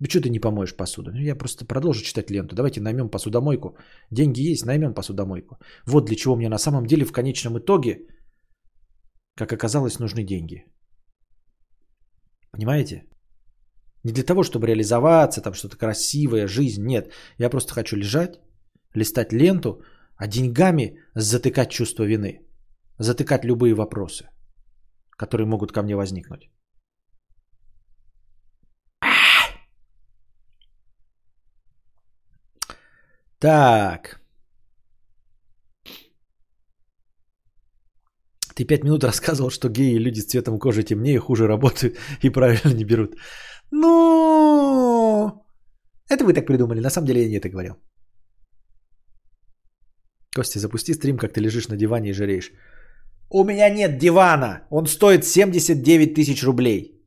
Ну что ты не помоешь посуду? Ну, я просто продолжу читать ленту. Давайте наймем посудомойку. Деньги есть, наймем посудомойку. Вот для чего мне на самом деле в конечном итоге, как оказалось, нужны деньги. Понимаете? Не для того, чтобы реализоваться, там что-то красивое, жизнь. Нет. Я просто хочу лежать, листать ленту, а деньгами затыкать чувство вины. Затыкать любые вопросы, которые могут ко мне возникнуть. Так. Ты пять минут рассказывал, что геи люди с цветом кожи темнее, хуже работают и правильно не берут. Ну, это вы так придумали. На самом деле я не это говорил. Костя, запусти стрим, как ты лежишь на диване и жиреешь. У меня нет дивана. Он стоит 79 тысяч рублей.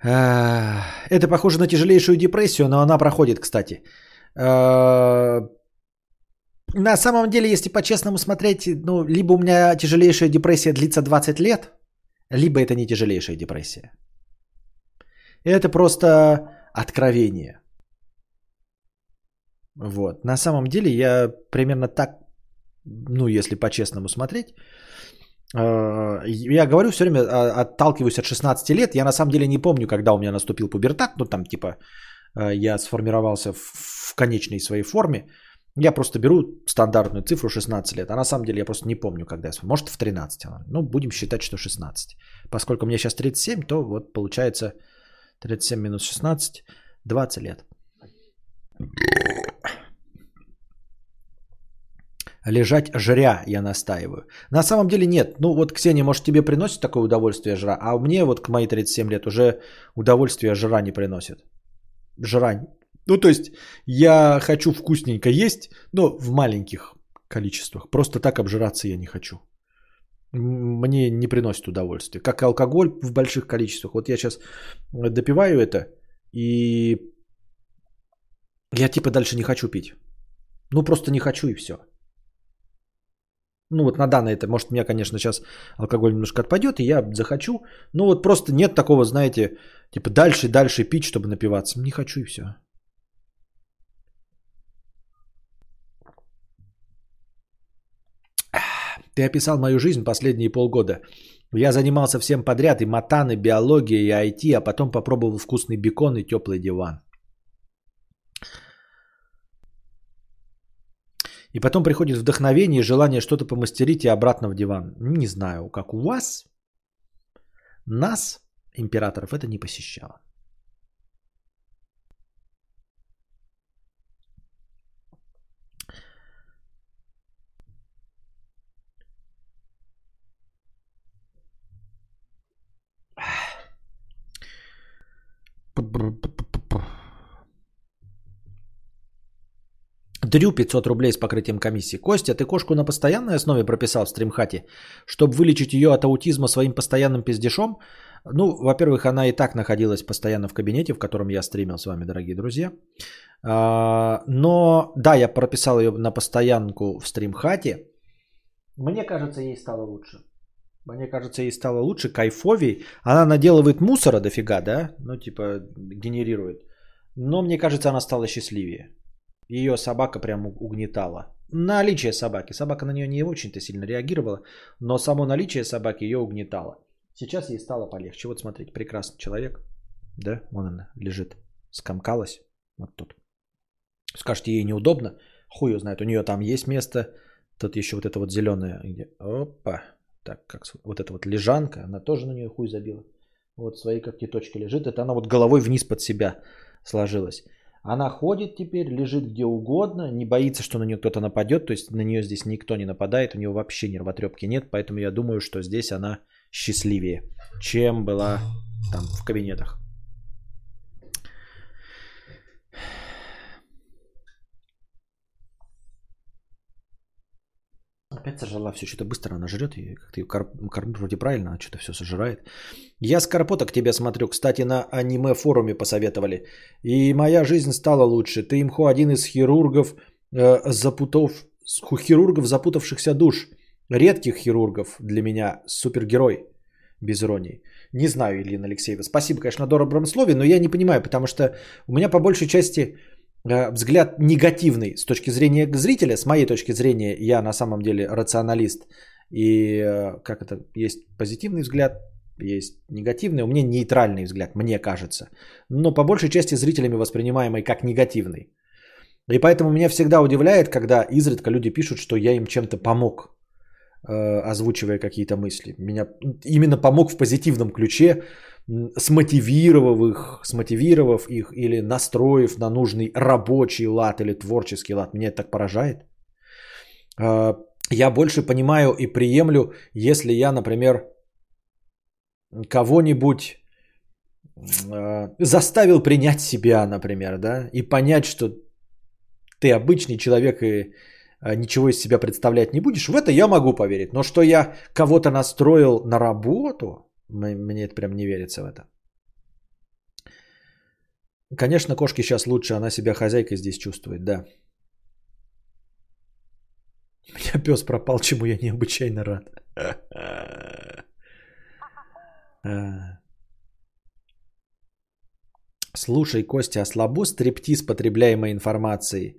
Это похоже на тяжелейшую депрессию, но она проходит, кстати. А, На самом деле, если по-честному смотреть, ну, либо у меня тяжелейшая депрессия длится 20 лет, либо это не тяжелейшая депрессия. Это просто откровение. Вот. На самом деле я примерно так, ну, если по-честному смотреть, э, я говорю все время, а, отталкиваюсь от 16 лет. Я на самом деле не помню, когда у меня наступил пубертат. Ну, там типа э, я сформировался в конечной своей форме. Я просто беру стандартную цифру 16 лет. А на самом деле я просто не помню, когда я Может в 13. Ну, будем считать, что 16. Поскольку мне сейчас 37, то вот получается 37 минус 16, 20 лет. Лежать жря, я настаиваю. На самом деле нет. Ну вот, Ксения, может тебе приносит такое удовольствие жра, а мне вот к мои 37 лет уже удовольствие жра не приносит. Жра. Ну то есть я хочу вкусненько есть, но в маленьких количествах. Просто так обжираться я не хочу. Мне не приносит удовольствия. Как и алкоголь в больших количествах. Вот я сейчас допиваю это, и я типа дальше не хочу пить. Ну просто не хочу и все. Ну вот на данное это, может, у меня, конечно, сейчас алкоголь немножко отпадет, и я захочу. Ну вот просто нет такого, знаете, типа дальше, дальше пить, чтобы напиваться. Не хочу и все. Ты описал мою жизнь последние полгода. Я занимался всем подряд, и матан, и биология, и IT, а потом попробовал вкусный бекон и теплый диван. И потом приходит вдохновение желание что-то помастерить и обратно в диван. Не знаю, как у вас. Нас, императоров, это не посещало. Дрю 500 рублей с покрытием комиссии. Костя, ты кошку на постоянной основе прописал в стримхате, чтобы вылечить ее от аутизма своим постоянным пиздешом? Ну, во-первых, она и так находилась постоянно в кабинете, в котором я стримил с вами, дорогие друзья. А, но, да, я прописал ее на постоянку в стримхате. Мне кажется, ей стало лучше. Мне кажется, ей стало лучше, кайфовей. Она наделывает мусора дофига, да? Ну, типа, генерирует. Но мне кажется, она стала счастливее. Ее собака прям угнетала. Наличие собаки. Собака на нее не очень-то сильно реагировала, но само наличие собаки ее угнетало. Сейчас ей стало полегче. Вот смотрите, прекрасный человек. Да, вон она лежит, скомкалась. Вот тут. Скажете, ей неудобно. Хуй ее знает, у нее там есть место. Тут еще вот это вот зеленое. Где... Опа. Так, как вот эта вот лежанка, она тоже на нее хуй забила. Вот свои когтеточки лежит. Это она вот головой вниз под себя сложилась. Она ходит теперь, лежит где угодно, не боится, что на нее кто-то нападет. То есть на нее здесь никто не нападает, у нее вообще нервотрепки нет. Поэтому я думаю, что здесь она счастливее, чем была там в кабинетах. Опять сожрала все, что-то быстро она жрет, и как-то ее кор- кормить вроде правильно, она что-то все сожирает. Я с Карпота к тебе смотрю, кстати, на аниме-форуме посоветовали. И моя жизнь стала лучше. Ты имхо один из хирургов, э, запутов, хирургов запутавшихся душ. Редких хирургов для меня, супергерой, без иронии. Не знаю, Елена Алексеева. Спасибо, конечно, на добром слове, но я не понимаю, потому что у меня по большей части взгляд негативный с точки зрения зрителя. С моей точки зрения я на самом деле рационалист. И э, как это, есть позитивный взгляд, есть негативный, у меня нейтральный взгляд, мне кажется. Но по большей части зрителями воспринимаемый как негативный. И поэтому меня всегда удивляет, когда изредка люди пишут, что я им чем-то помог, э, озвучивая какие-то мысли. Меня именно помог в позитивном ключе, смотивировав их, смотивировав их или настроив на нужный рабочий лад или творческий лад. Меня это так поражает. Э, Я больше понимаю и приемлю, если я, например, кого-нибудь э, заставил принять себя, например, да, и понять, что ты обычный человек и э, ничего из себя представлять не будешь, в это я могу поверить. Но что я кого-то настроил на работу, мне это прям не верится в это. Конечно, кошке сейчас лучше, она себя хозяйкой здесь чувствует, да. У меня пес пропал, чему я необычайно рад. А. Слушай, Костя, а слабо стриптиз потребляемой информации?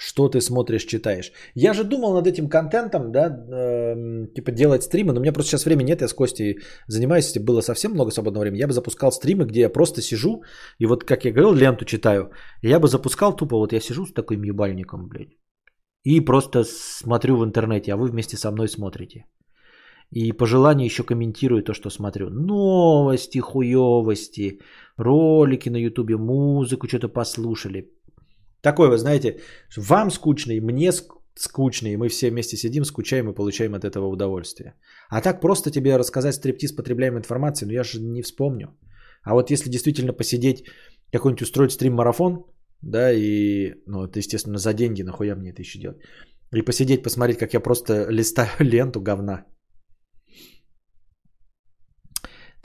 Что ты смотришь, читаешь? Я же думал над этим контентом, да, эм, типа делать стримы, но у меня просто сейчас времени нет, я с Костей занимаюсь, если было совсем много свободного времени, я бы запускал стримы, где я просто сижу, и вот, как я говорил, ленту читаю, я бы запускал тупо, вот я сижу с таким ебальником, блядь, и просто смотрю в интернете, а вы вместе со мной смотрите. И по желанию еще комментирую то, что смотрю. Новости, хуевости, ролики на ютубе, музыку что-то послушали. Такое, вы знаете, вам скучно, и мне ск- скучно, и мы все вместе сидим, скучаем и получаем от этого удовольствие. А так просто тебе рассказать стриптиз потребляемой информации, ну я же не вспомню. А вот если действительно посидеть, какой-нибудь устроить стрим-марафон, да, и, ну, это, естественно, за деньги, нахуя мне это еще делать? И посидеть, посмотреть, как я просто листаю ленту говна.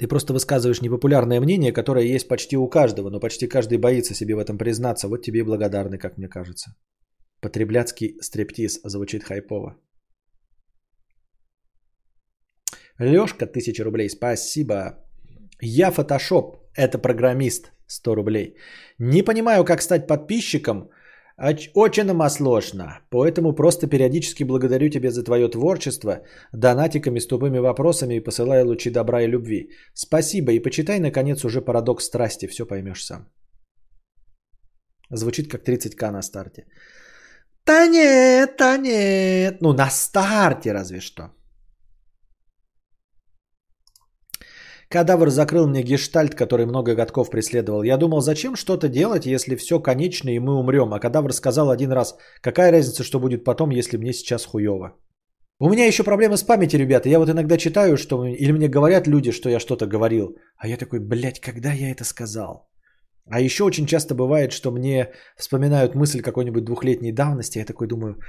Ты просто высказываешь непопулярное мнение, которое есть почти у каждого, но почти каждый боится себе в этом признаться. Вот тебе и благодарны, как мне кажется. Потребляцкий стриптиз звучит хайпово. Лешка, 1000 рублей, спасибо. Я фотошоп, это программист, 100 рублей. Не понимаю, как стать подписчиком, Очень нам сложно, поэтому просто периодически благодарю тебя за твое творчество, донатиками с тупыми вопросами и посылаю лучи добра и любви. Спасибо и почитай, наконец, уже парадокс страсти, все поймешь сам. Звучит как 30к на старте. Да нет, да нет. Ну, на старте разве что. Кадавр закрыл мне гештальт, который много годков преследовал. Я думал, зачем что-то делать, если все конечно и мы умрем. А кадавр сказал один раз, какая разница, что будет потом, если мне сейчас хуево. У меня еще проблемы с памятью, ребята. Я вот иногда читаю, что или мне говорят люди, что я что-то говорил. А я такой, блядь, когда я это сказал? А еще очень часто бывает, что мне вспоминают мысль какой-нибудь двухлетней давности. Я такой думаю,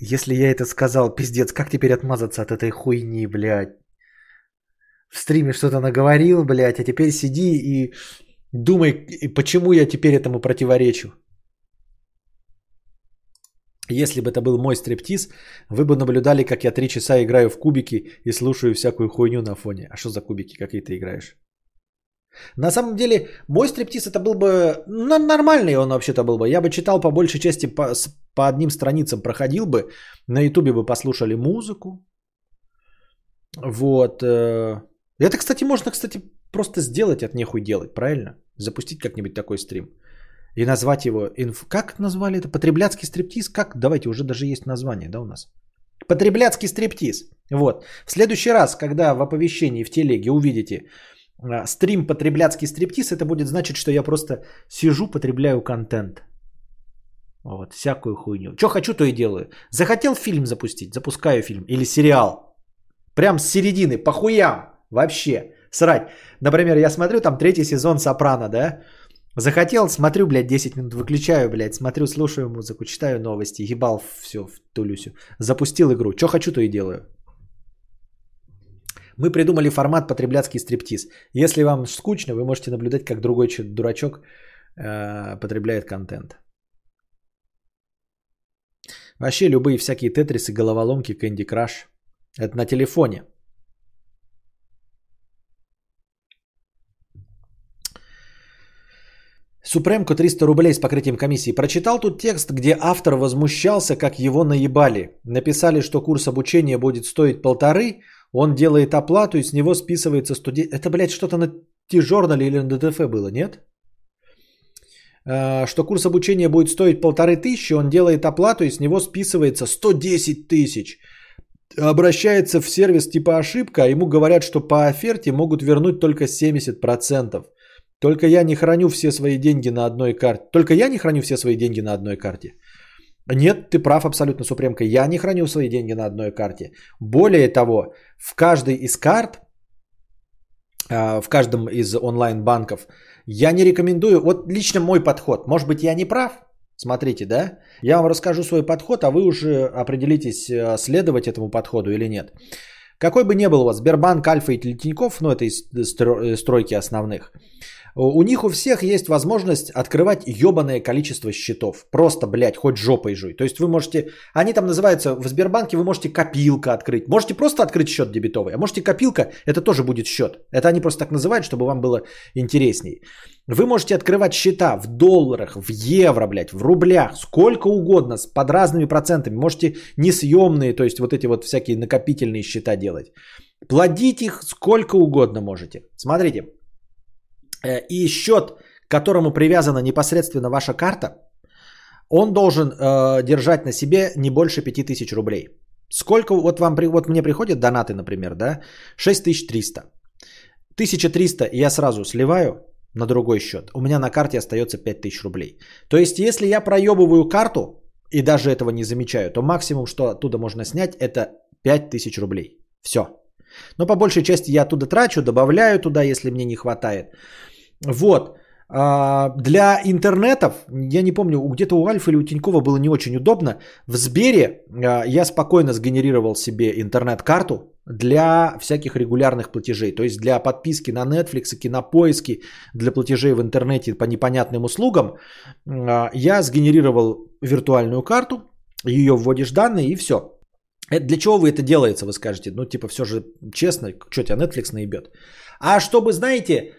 если я это сказал, пиздец, как теперь отмазаться от этой хуйни, блядь? В стриме что-то наговорил, блядь, а теперь сиди и думай, почему я теперь этому противоречу. Если бы это был мой стриптиз, вы бы наблюдали, как я три часа играю в кубики и слушаю всякую хуйню на фоне. А что за кубики, какие ты играешь? На самом деле, мой стриптиз это был бы ну, нормальный он вообще-то был бы. Я бы читал по большей части по, по одним страницам проходил бы. На ютубе бы послушали музыку. Вот. э, Это, кстати, можно, кстати, просто сделать от нехуй делать, правильно? Запустить как-нибудь такой стрим. И назвать его... инф- Как назвали это? Потребляцкий стриптиз? Как? Давайте, уже даже есть название, да, у нас? Потребляцкий стриптиз. Вот. В следующий раз, когда в оповещении в телеге увидите а, стрим потребляцкий стриптиз, это будет значить, что я просто сижу, потребляю контент. Вот, всякую хуйню. Что хочу, то и делаю. Захотел фильм запустить, запускаю фильм. Или сериал. Прям с середины, по хуям. Вообще. Срать. Например, я смотрю там третий сезон Сопрано, да? Захотел, смотрю, блядь, 10 минут, выключаю, блядь, смотрю, слушаю музыку, читаю новости, ебал все в Тулюсю. Запустил игру. Что хочу, то и делаю. Мы придумали формат потребляцкий стриптиз. Если вам скучно, вы можете наблюдать, как другой дурачок э, потребляет контент. Вообще любые всякие тетрисы, головоломки, Candy Crush. Это на телефоне. Супремко 300 рублей с покрытием комиссии. Прочитал тут текст, где автор возмущался, как его наебали. Написали, что курс обучения будет стоить полторы, он делает оплату и с него списывается студент. Это, блядь, что-то на T-журнале или на ДТФ было, нет? А, Что курс обучения будет стоить полторы тысячи, он делает оплату и с него списывается 110 тысяч. Обращается в сервис типа ошибка, а ему говорят, что по оферте могут вернуть только 70%. Только я не храню все свои деньги на одной карте. Только я не храню все свои деньги на одной карте. Нет, ты прав абсолютно, Супремка. Я не храню свои деньги на одной карте. Более того, в каждой из карт, а, в каждом из онлайн-банков, я не рекомендую, вот лично мой подход, может быть я не прав, смотрите, да, я вам расскажу свой подход, а вы уже определитесь, э, следовать этому подходу или нет. Какой бы ни был у вас Сбербанк, Альфа и Тинькофф, ну это из стро- э, стройки основных, у них у всех есть возможность открывать ебаное количество счетов. Просто, блядь, хоть жопой жуй. То есть вы можете, они там называются, в Сбербанке вы можете копилка открыть. Можете просто открыть счет дебетовый, а можете копилка, это тоже будет счет. Это они просто так называют, чтобы вам было интересней. Вы можете открывать счета в долларах, в евро, блядь, в рублях, сколько угодно, с- под разными процентами. Можете несъемные, то есть вот эти вот всякие накопительные счета делать. Плодить их сколько угодно можете. Смотрите, и счет, к которому привязана непосредственно ваша карта, он должен э, держать на себе не больше 5000 рублей. Сколько вот вам, вот мне приходят донаты, например, да, 6300. 1300 я сразу сливаю на другой счет. У меня на карте остается 5000 рублей. То есть, если я проебываю карту и даже этого не замечаю, то максимум, что оттуда можно снять, это 5000 рублей. Все. Но по большей части я оттуда трачу, добавляю туда, если мне не хватает. Вот. А, Для интернетов, я не помню, где-то у Альфа или у Тинькова было не очень удобно. В Сбере а, я спокойно сгенерировал себе интернет-карту для всяких регулярных платежей. То есть для подписки на Netflix, кинопоиски, для платежей в интернете по непонятным услугам. а, Я сгенерировал виртуальную карту, ее вводишь данные и все. Это для чего вы это делаете, вы скажете? Ну, типа, все же честно, что тебя Netflix наебет. А чтобы, знаете,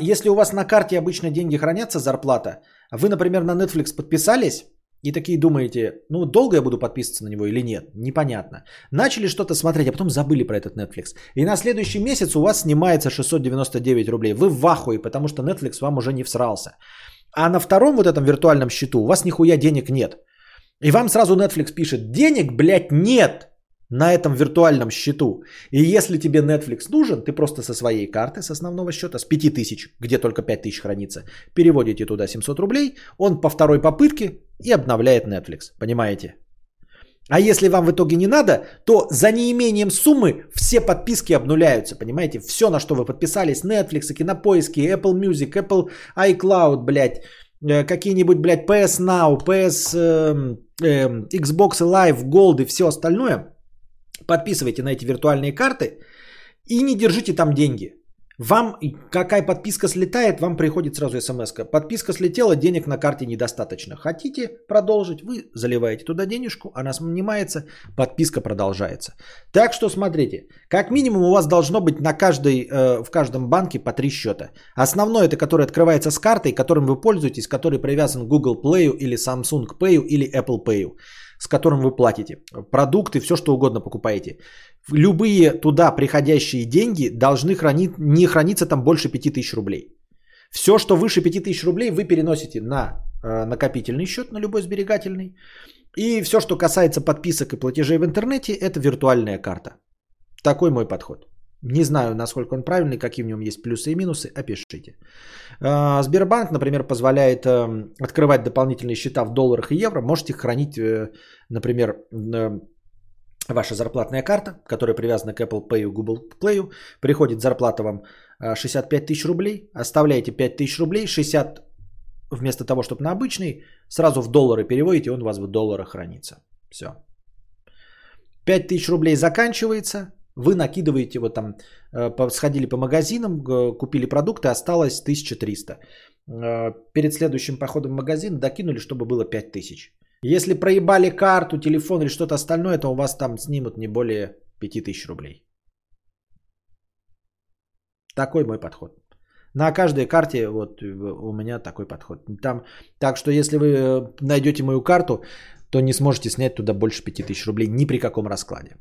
если у вас на карте обычно деньги хранятся, зарплата, а вы, например, на Netflix подписались и такие думаете, ну, долго я буду подписываться на него или нет, непонятно. Начали что-то смотреть, а потом забыли про этот Netflix. И на следующий месяц у вас снимается 699 рублей. Вы в ахуе, потому что Netflix вам уже не всрался. А на втором вот этом виртуальном счету у вас нихуя денег нет. И вам сразу Netflix пишет, денег, блядь, нет на этом виртуальном счету. И если тебе Netflix нужен, ты просто со своей карты, с основного счета, с 5000, где только 5000 хранится, переводите туда 700 рублей, он по второй попытке и обновляет Netflix. Понимаете? А если вам в итоге не надо, то за неимением суммы все подписки обнуляются, понимаете? Все, на что вы подписались, Netflix, Кинопоиски, Apple Music, Apple iCloud, блядь, э, какие-нибудь, блядь, PS Now, PS, эм, эм, Xbox Live, Gold и все остальное, подписывайте на эти виртуальные карты и не держите там деньги. Вам какая подписка слетает, вам приходит сразу смс -ка. Подписка слетела, денег на карте недостаточно. Хотите продолжить, вы заливаете туда денежку, она снимается, подписка продолжается. Так что смотрите, как минимум у вас должно быть на каждой, э, в каждом банке по три счета. Основной это который открывается с картой, которым вы пользуетесь, который привязан к Google Play или Samsung Pay или Apple Pay с которым вы платите. Продукты, все что угодно покупаете. Любые туда приходящие деньги должны хранить, не храниться там больше 5000 рублей. Все, что выше 5000 рублей, вы переносите на э, накопительный счет, на любой сберегательный. И все, что касается подписок и платежей в интернете, это виртуальная карта. Такой мой подход. Не знаю, насколько он правильный, какие в нем есть плюсы и минусы, опишите. Э, Сбербанк, например, позволяет э, открывать дополнительные счета в долларах и евро. Можете хранить, э, например, э, ваша зарплатная карта, которая привязана к Apple Pay, Google Play. Приходит зарплата вам э, 65 тысяч рублей. Оставляете 5 тысяч рублей, 60 вместо того, чтобы на обычный, сразу в доллары переводите, он у вас в долларах хранится. Все. 5000 рублей заканчивается, вы накидываете, вот там, э, сходили по магазинам, купили продукты, осталось 1300. Э, Перед следующим походом в магазин докинули, чтобы было 5000. Если проебали карту, телефон или что-то остальное, то у вас там снимут не более 5000 рублей. Такой мой подход. На каждой карте вот э, у меня такой подход. Там, так что если вы найдете мою карту, то не сможете снять туда больше 5000 рублей ни при каком раскладе.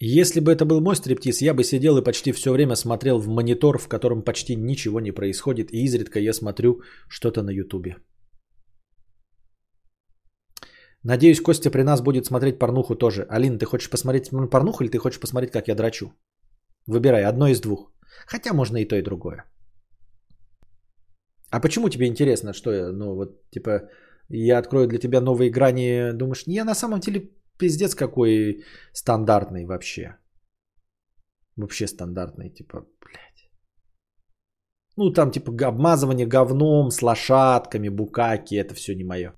Если бы это был мой стриптиз, я бы сидел и почти все время смотрел в монитор, в котором почти ничего не происходит, и изредка я смотрю что-то на ютубе. Надеюсь, Костя при нас будет смотреть порнуху тоже. Алина, ты хочешь посмотреть порнуху или ты хочешь посмотреть, как я драчу? Выбирай, одно из двух. Хотя можно и то, и другое. А почему тебе интересно, что я, ну вот, типа, я открою для тебя новые грани, думаешь, я на самом деле пиздец какой стандартный вообще. Вообще стандартный, типа, блядь. Ну, там, типа, обмазывание говном с лошадками, букаки, это все не мое.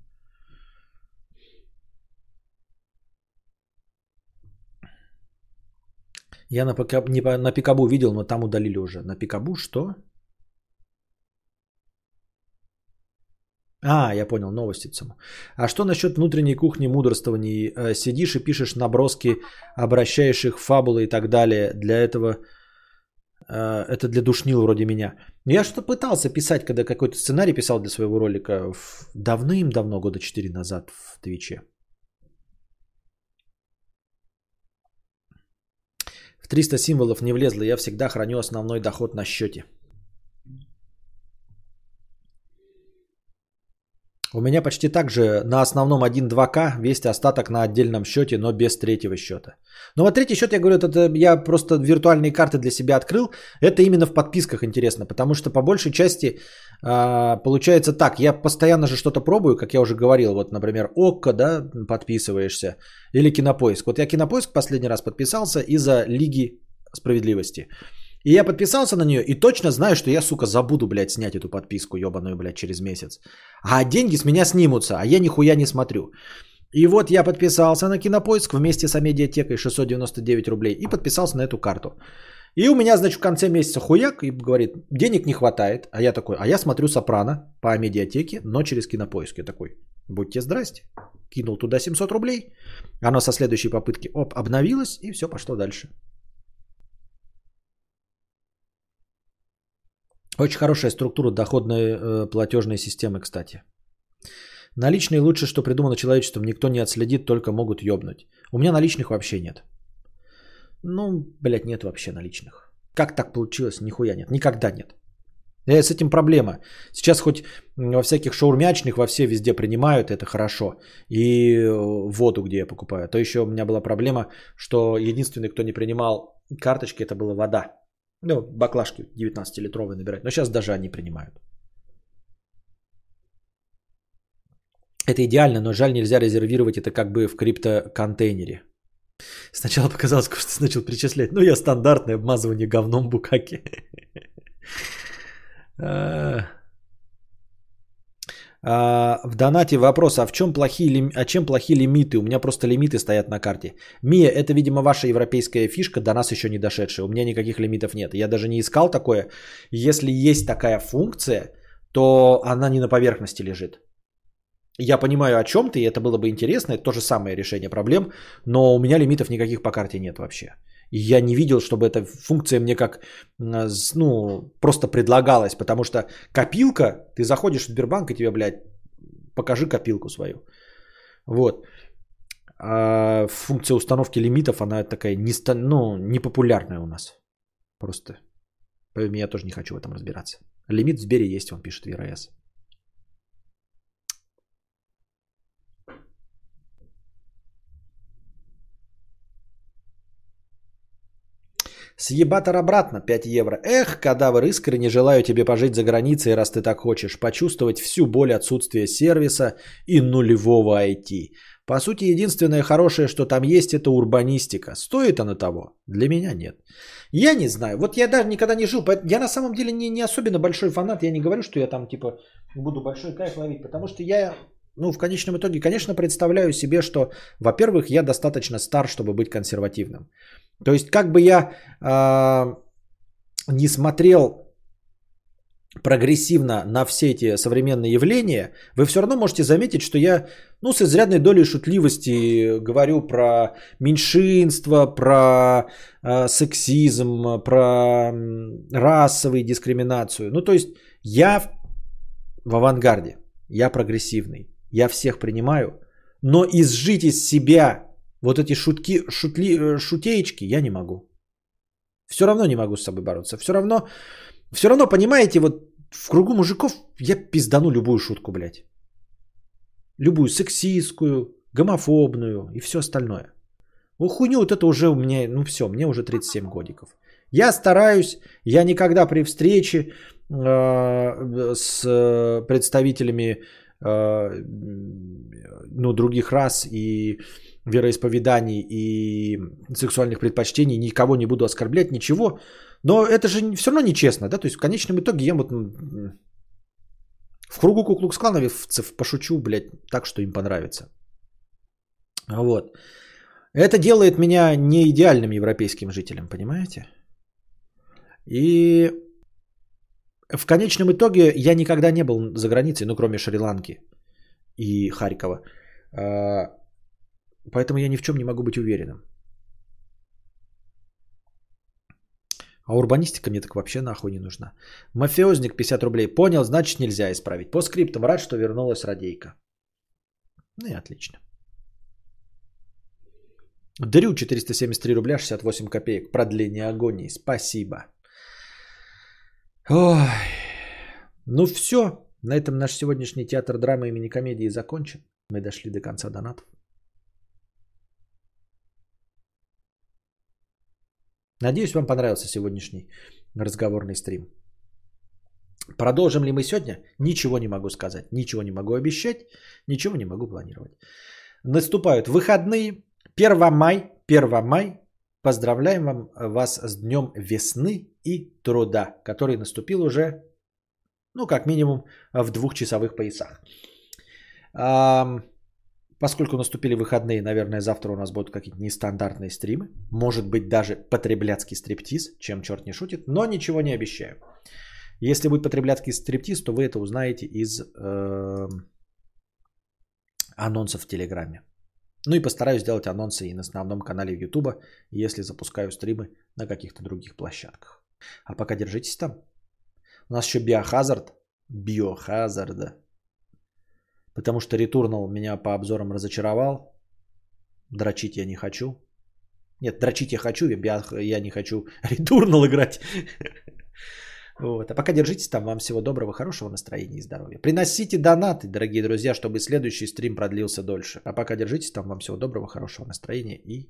Я на, ПК, не на Пикабу видел, но там удалили уже. На Пикабу что? А, я понял, новости само. А что насчет внутренней кухни мудрствований? Э, Сидишь и пишешь наброски, обращаешь их в фабулы и так далее. Для этого э, это для душнил вроде меня. Я что-то пытался писать, когда какой-то сценарий писал для своего ролика давным-давно, года 4 назад в Твиче. В 300 символов не влезло, я всегда храню основной доход на счете. У меня почти так же на основном 1-2К, весь остаток на отдельном счете, но без третьего счета. Но вот третий счет, я говорю, это я просто виртуальные карты для себя открыл. Это именно в подписках интересно, потому что по большей части а, получается так. Я постоянно же что-то пробую, как я уже говорил. Вот, например, ОККО, да, подписываешься. Или Кинопоиск. Вот я Кинопоиск последний раз подписался из-за Лиги Справедливости. И я подписался на нее и точно знаю, что я, сука, забуду, блядь, снять эту подписку ебаную, блядь, через месяц. А деньги с меня снимутся, а я нихуя не смотрю. И вот я подписался на Кинопоиск вместе с Амедиатекой 699 рублей и подписался на эту карту. И у меня, значит, в конце месяца хуяк и говорит, денег не хватает. А я такой, а я смотрю Сопрано по Амедиатеке, но через Кинопоиск. Я такой, будьте здрасте. Кинул туда 700 рублей. Оно со следующей попытки, оп, обновилось и все пошло дальше. Очень хорошая структура доходной э, платежной системы, кстати. Наличные лучше, что придумано человечеством. Никто не отследит, только могут ёбнуть. У меня наличных вообще нет. Ну, блядь, нет вообще наличных. Как так получилось? Нихуя нет. Никогда нет. Э, с этим проблема. Сейчас хоть во всяких шаурмячных, во все везде принимают, это хорошо. И э, воду, где я покупаю. То еще у меня была проблема, что единственный, кто не принимал карточки, это была вода. Ну, баклажки 19-литровые набирать. Но сейчас даже они принимают. Это идеально, но жаль, нельзя резервировать это как бы в криптоконтейнере. Сначала показалось, что начал перечислять. Ну, я стандартное обмазывание говном букаки. А, В донате вопрос, а в чем плохие, а чем плохие лимиты? У меня просто лимиты стоят на карте. Мия, это, видимо, ваша европейская фишка, до нас еще не дошедшая. У меня никаких лимитов нет. Я даже не искал такое. Если есть такая функция, то она не на поверхности лежит. Я понимаю о чем ты, и это было бы интересно, это то же самое решение проблем, но у меня лимитов никаких по карте нет вообще. Я не видел, чтобы эта функция мне как, с- ну, просто предлагалась, потому что копилка, ты заходишь в Сбербанк и тебе, блядь, покажи копилку свою. Вот. А функция установки лимитов, она такая не, ну, непопулярная у нас. Просто. Мне, я тоже не хочу в этом разбираться. Лимит в Сбере есть, он пишет ВРС. Съебатор обратно 5 евро. Эх, кадавр, искренне желаю тебе пожить за границей, раз ты так хочешь. Почувствовать всю боль отсутствия сервиса и нулевого IT. По сути, единственное хорошее, что там есть, это урбанистика. Стоит оно того? Для меня нет. Я не знаю. Вот я даже никогда не жил. Я на самом деле не, не особенно большой фанат. Я не говорю, что я там типа буду большой кайф ловить. Потому что я, ну, в конечном итоге, конечно, представляю себе, что, во-первых, я достаточно стар, чтобы быть консервативным. То есть, как бы я а, не смотрел прогрессивно на все эти современные явления, вы все равно можете заметить, что я, ну, с изрядной долей шутливости говорю про меньшинство, про э, сексизм, про м, расовую дискриминацию. Ну, то есть я в авангарде, я прогрессивный, я всех принимаю, но изжить из себя вот эти шутки, шутли, э, шутеечки я не могу. Все равно не могу с собой бороться. Все равно, все равно, понимаете, вот в кругу мужиков я пиздану любую шутку, блядь. Любую сексистскую, гомофобную и все остальное. Ну, хуйню вот это уже у меня, ну все, мне уже 37 годиков. Я стараюсь, я никогда при встрече э, с э, представителями э, ну, других рас и вероисповеданий и сексуальных предпочтений, никого не буду оскорблять, ничего. Но это же все равно нечестно, да? То есть в конечном итоге я вот в кругу куклукс-клановцев пошучу, блядь, так, что им понравится. Вот. Это делает меня не идеальным европейским жителем, понимаете? И в конечном итоге я никогда не был за границей, ну, кроме Шри-Ланки и Харькова. Поэтому я ни в чем не могу быть уверенным. А урбанистика мне так вообще нахуй не нужна. Мафиозник 50 рублей. Понял, значит нельзя исправить. По скриптам рад, что вернулась радейка. Ну и отлично. Дрю 473 рубля 68 копеек. Продление агонии. Спасибо. Ой. Ну все. На этом наш сегодняшний театр драмы и мини-комедии закончен. Мы дошли до конца донатов. Надеюсь, вам понравился сегодняшний разговорный стрим. Продолжим ли мы сегодня? Ничего не могу сказать, ничего не могу обещать, ничего не могу планировать. Наступают выходные. 1 май, 1 май. Поздравляем вам, вас с днем весны и труда, который наступил уже, ну, как минимум, в двухчасовых поясах. Поскольку наступили выходные, наверное, завтра у нас будут какие-то нестандартные стримы. Может быть, даже потребляцкий стриптиз, чем черт не шутит. Но ничего не обещаю. Если будет потребляцкий стриптиз, то вы это узнаете из э, анонсов в Телеграме. Ну и постараюсь сделать анонсы и на основном канале в Ютуба, если запускаю стримы на каких-то других площадках. А пока держитесь там. У нас еще биохазард. Биохазарда. Потому что Returnal меня по обзорам разочаровал. Дрочить я не хочу. Нет, дрочить я хочу, я, я не хочу Returnal играть. Вот. А пока держитесь там. Вам всего доброго, хорошего настроения и здоровья. Приносите донаты, дорогие друзья, чтобы следующий стрим продлился дольше. А пока держитесь там. Вам всего доброго, хорошего настроения и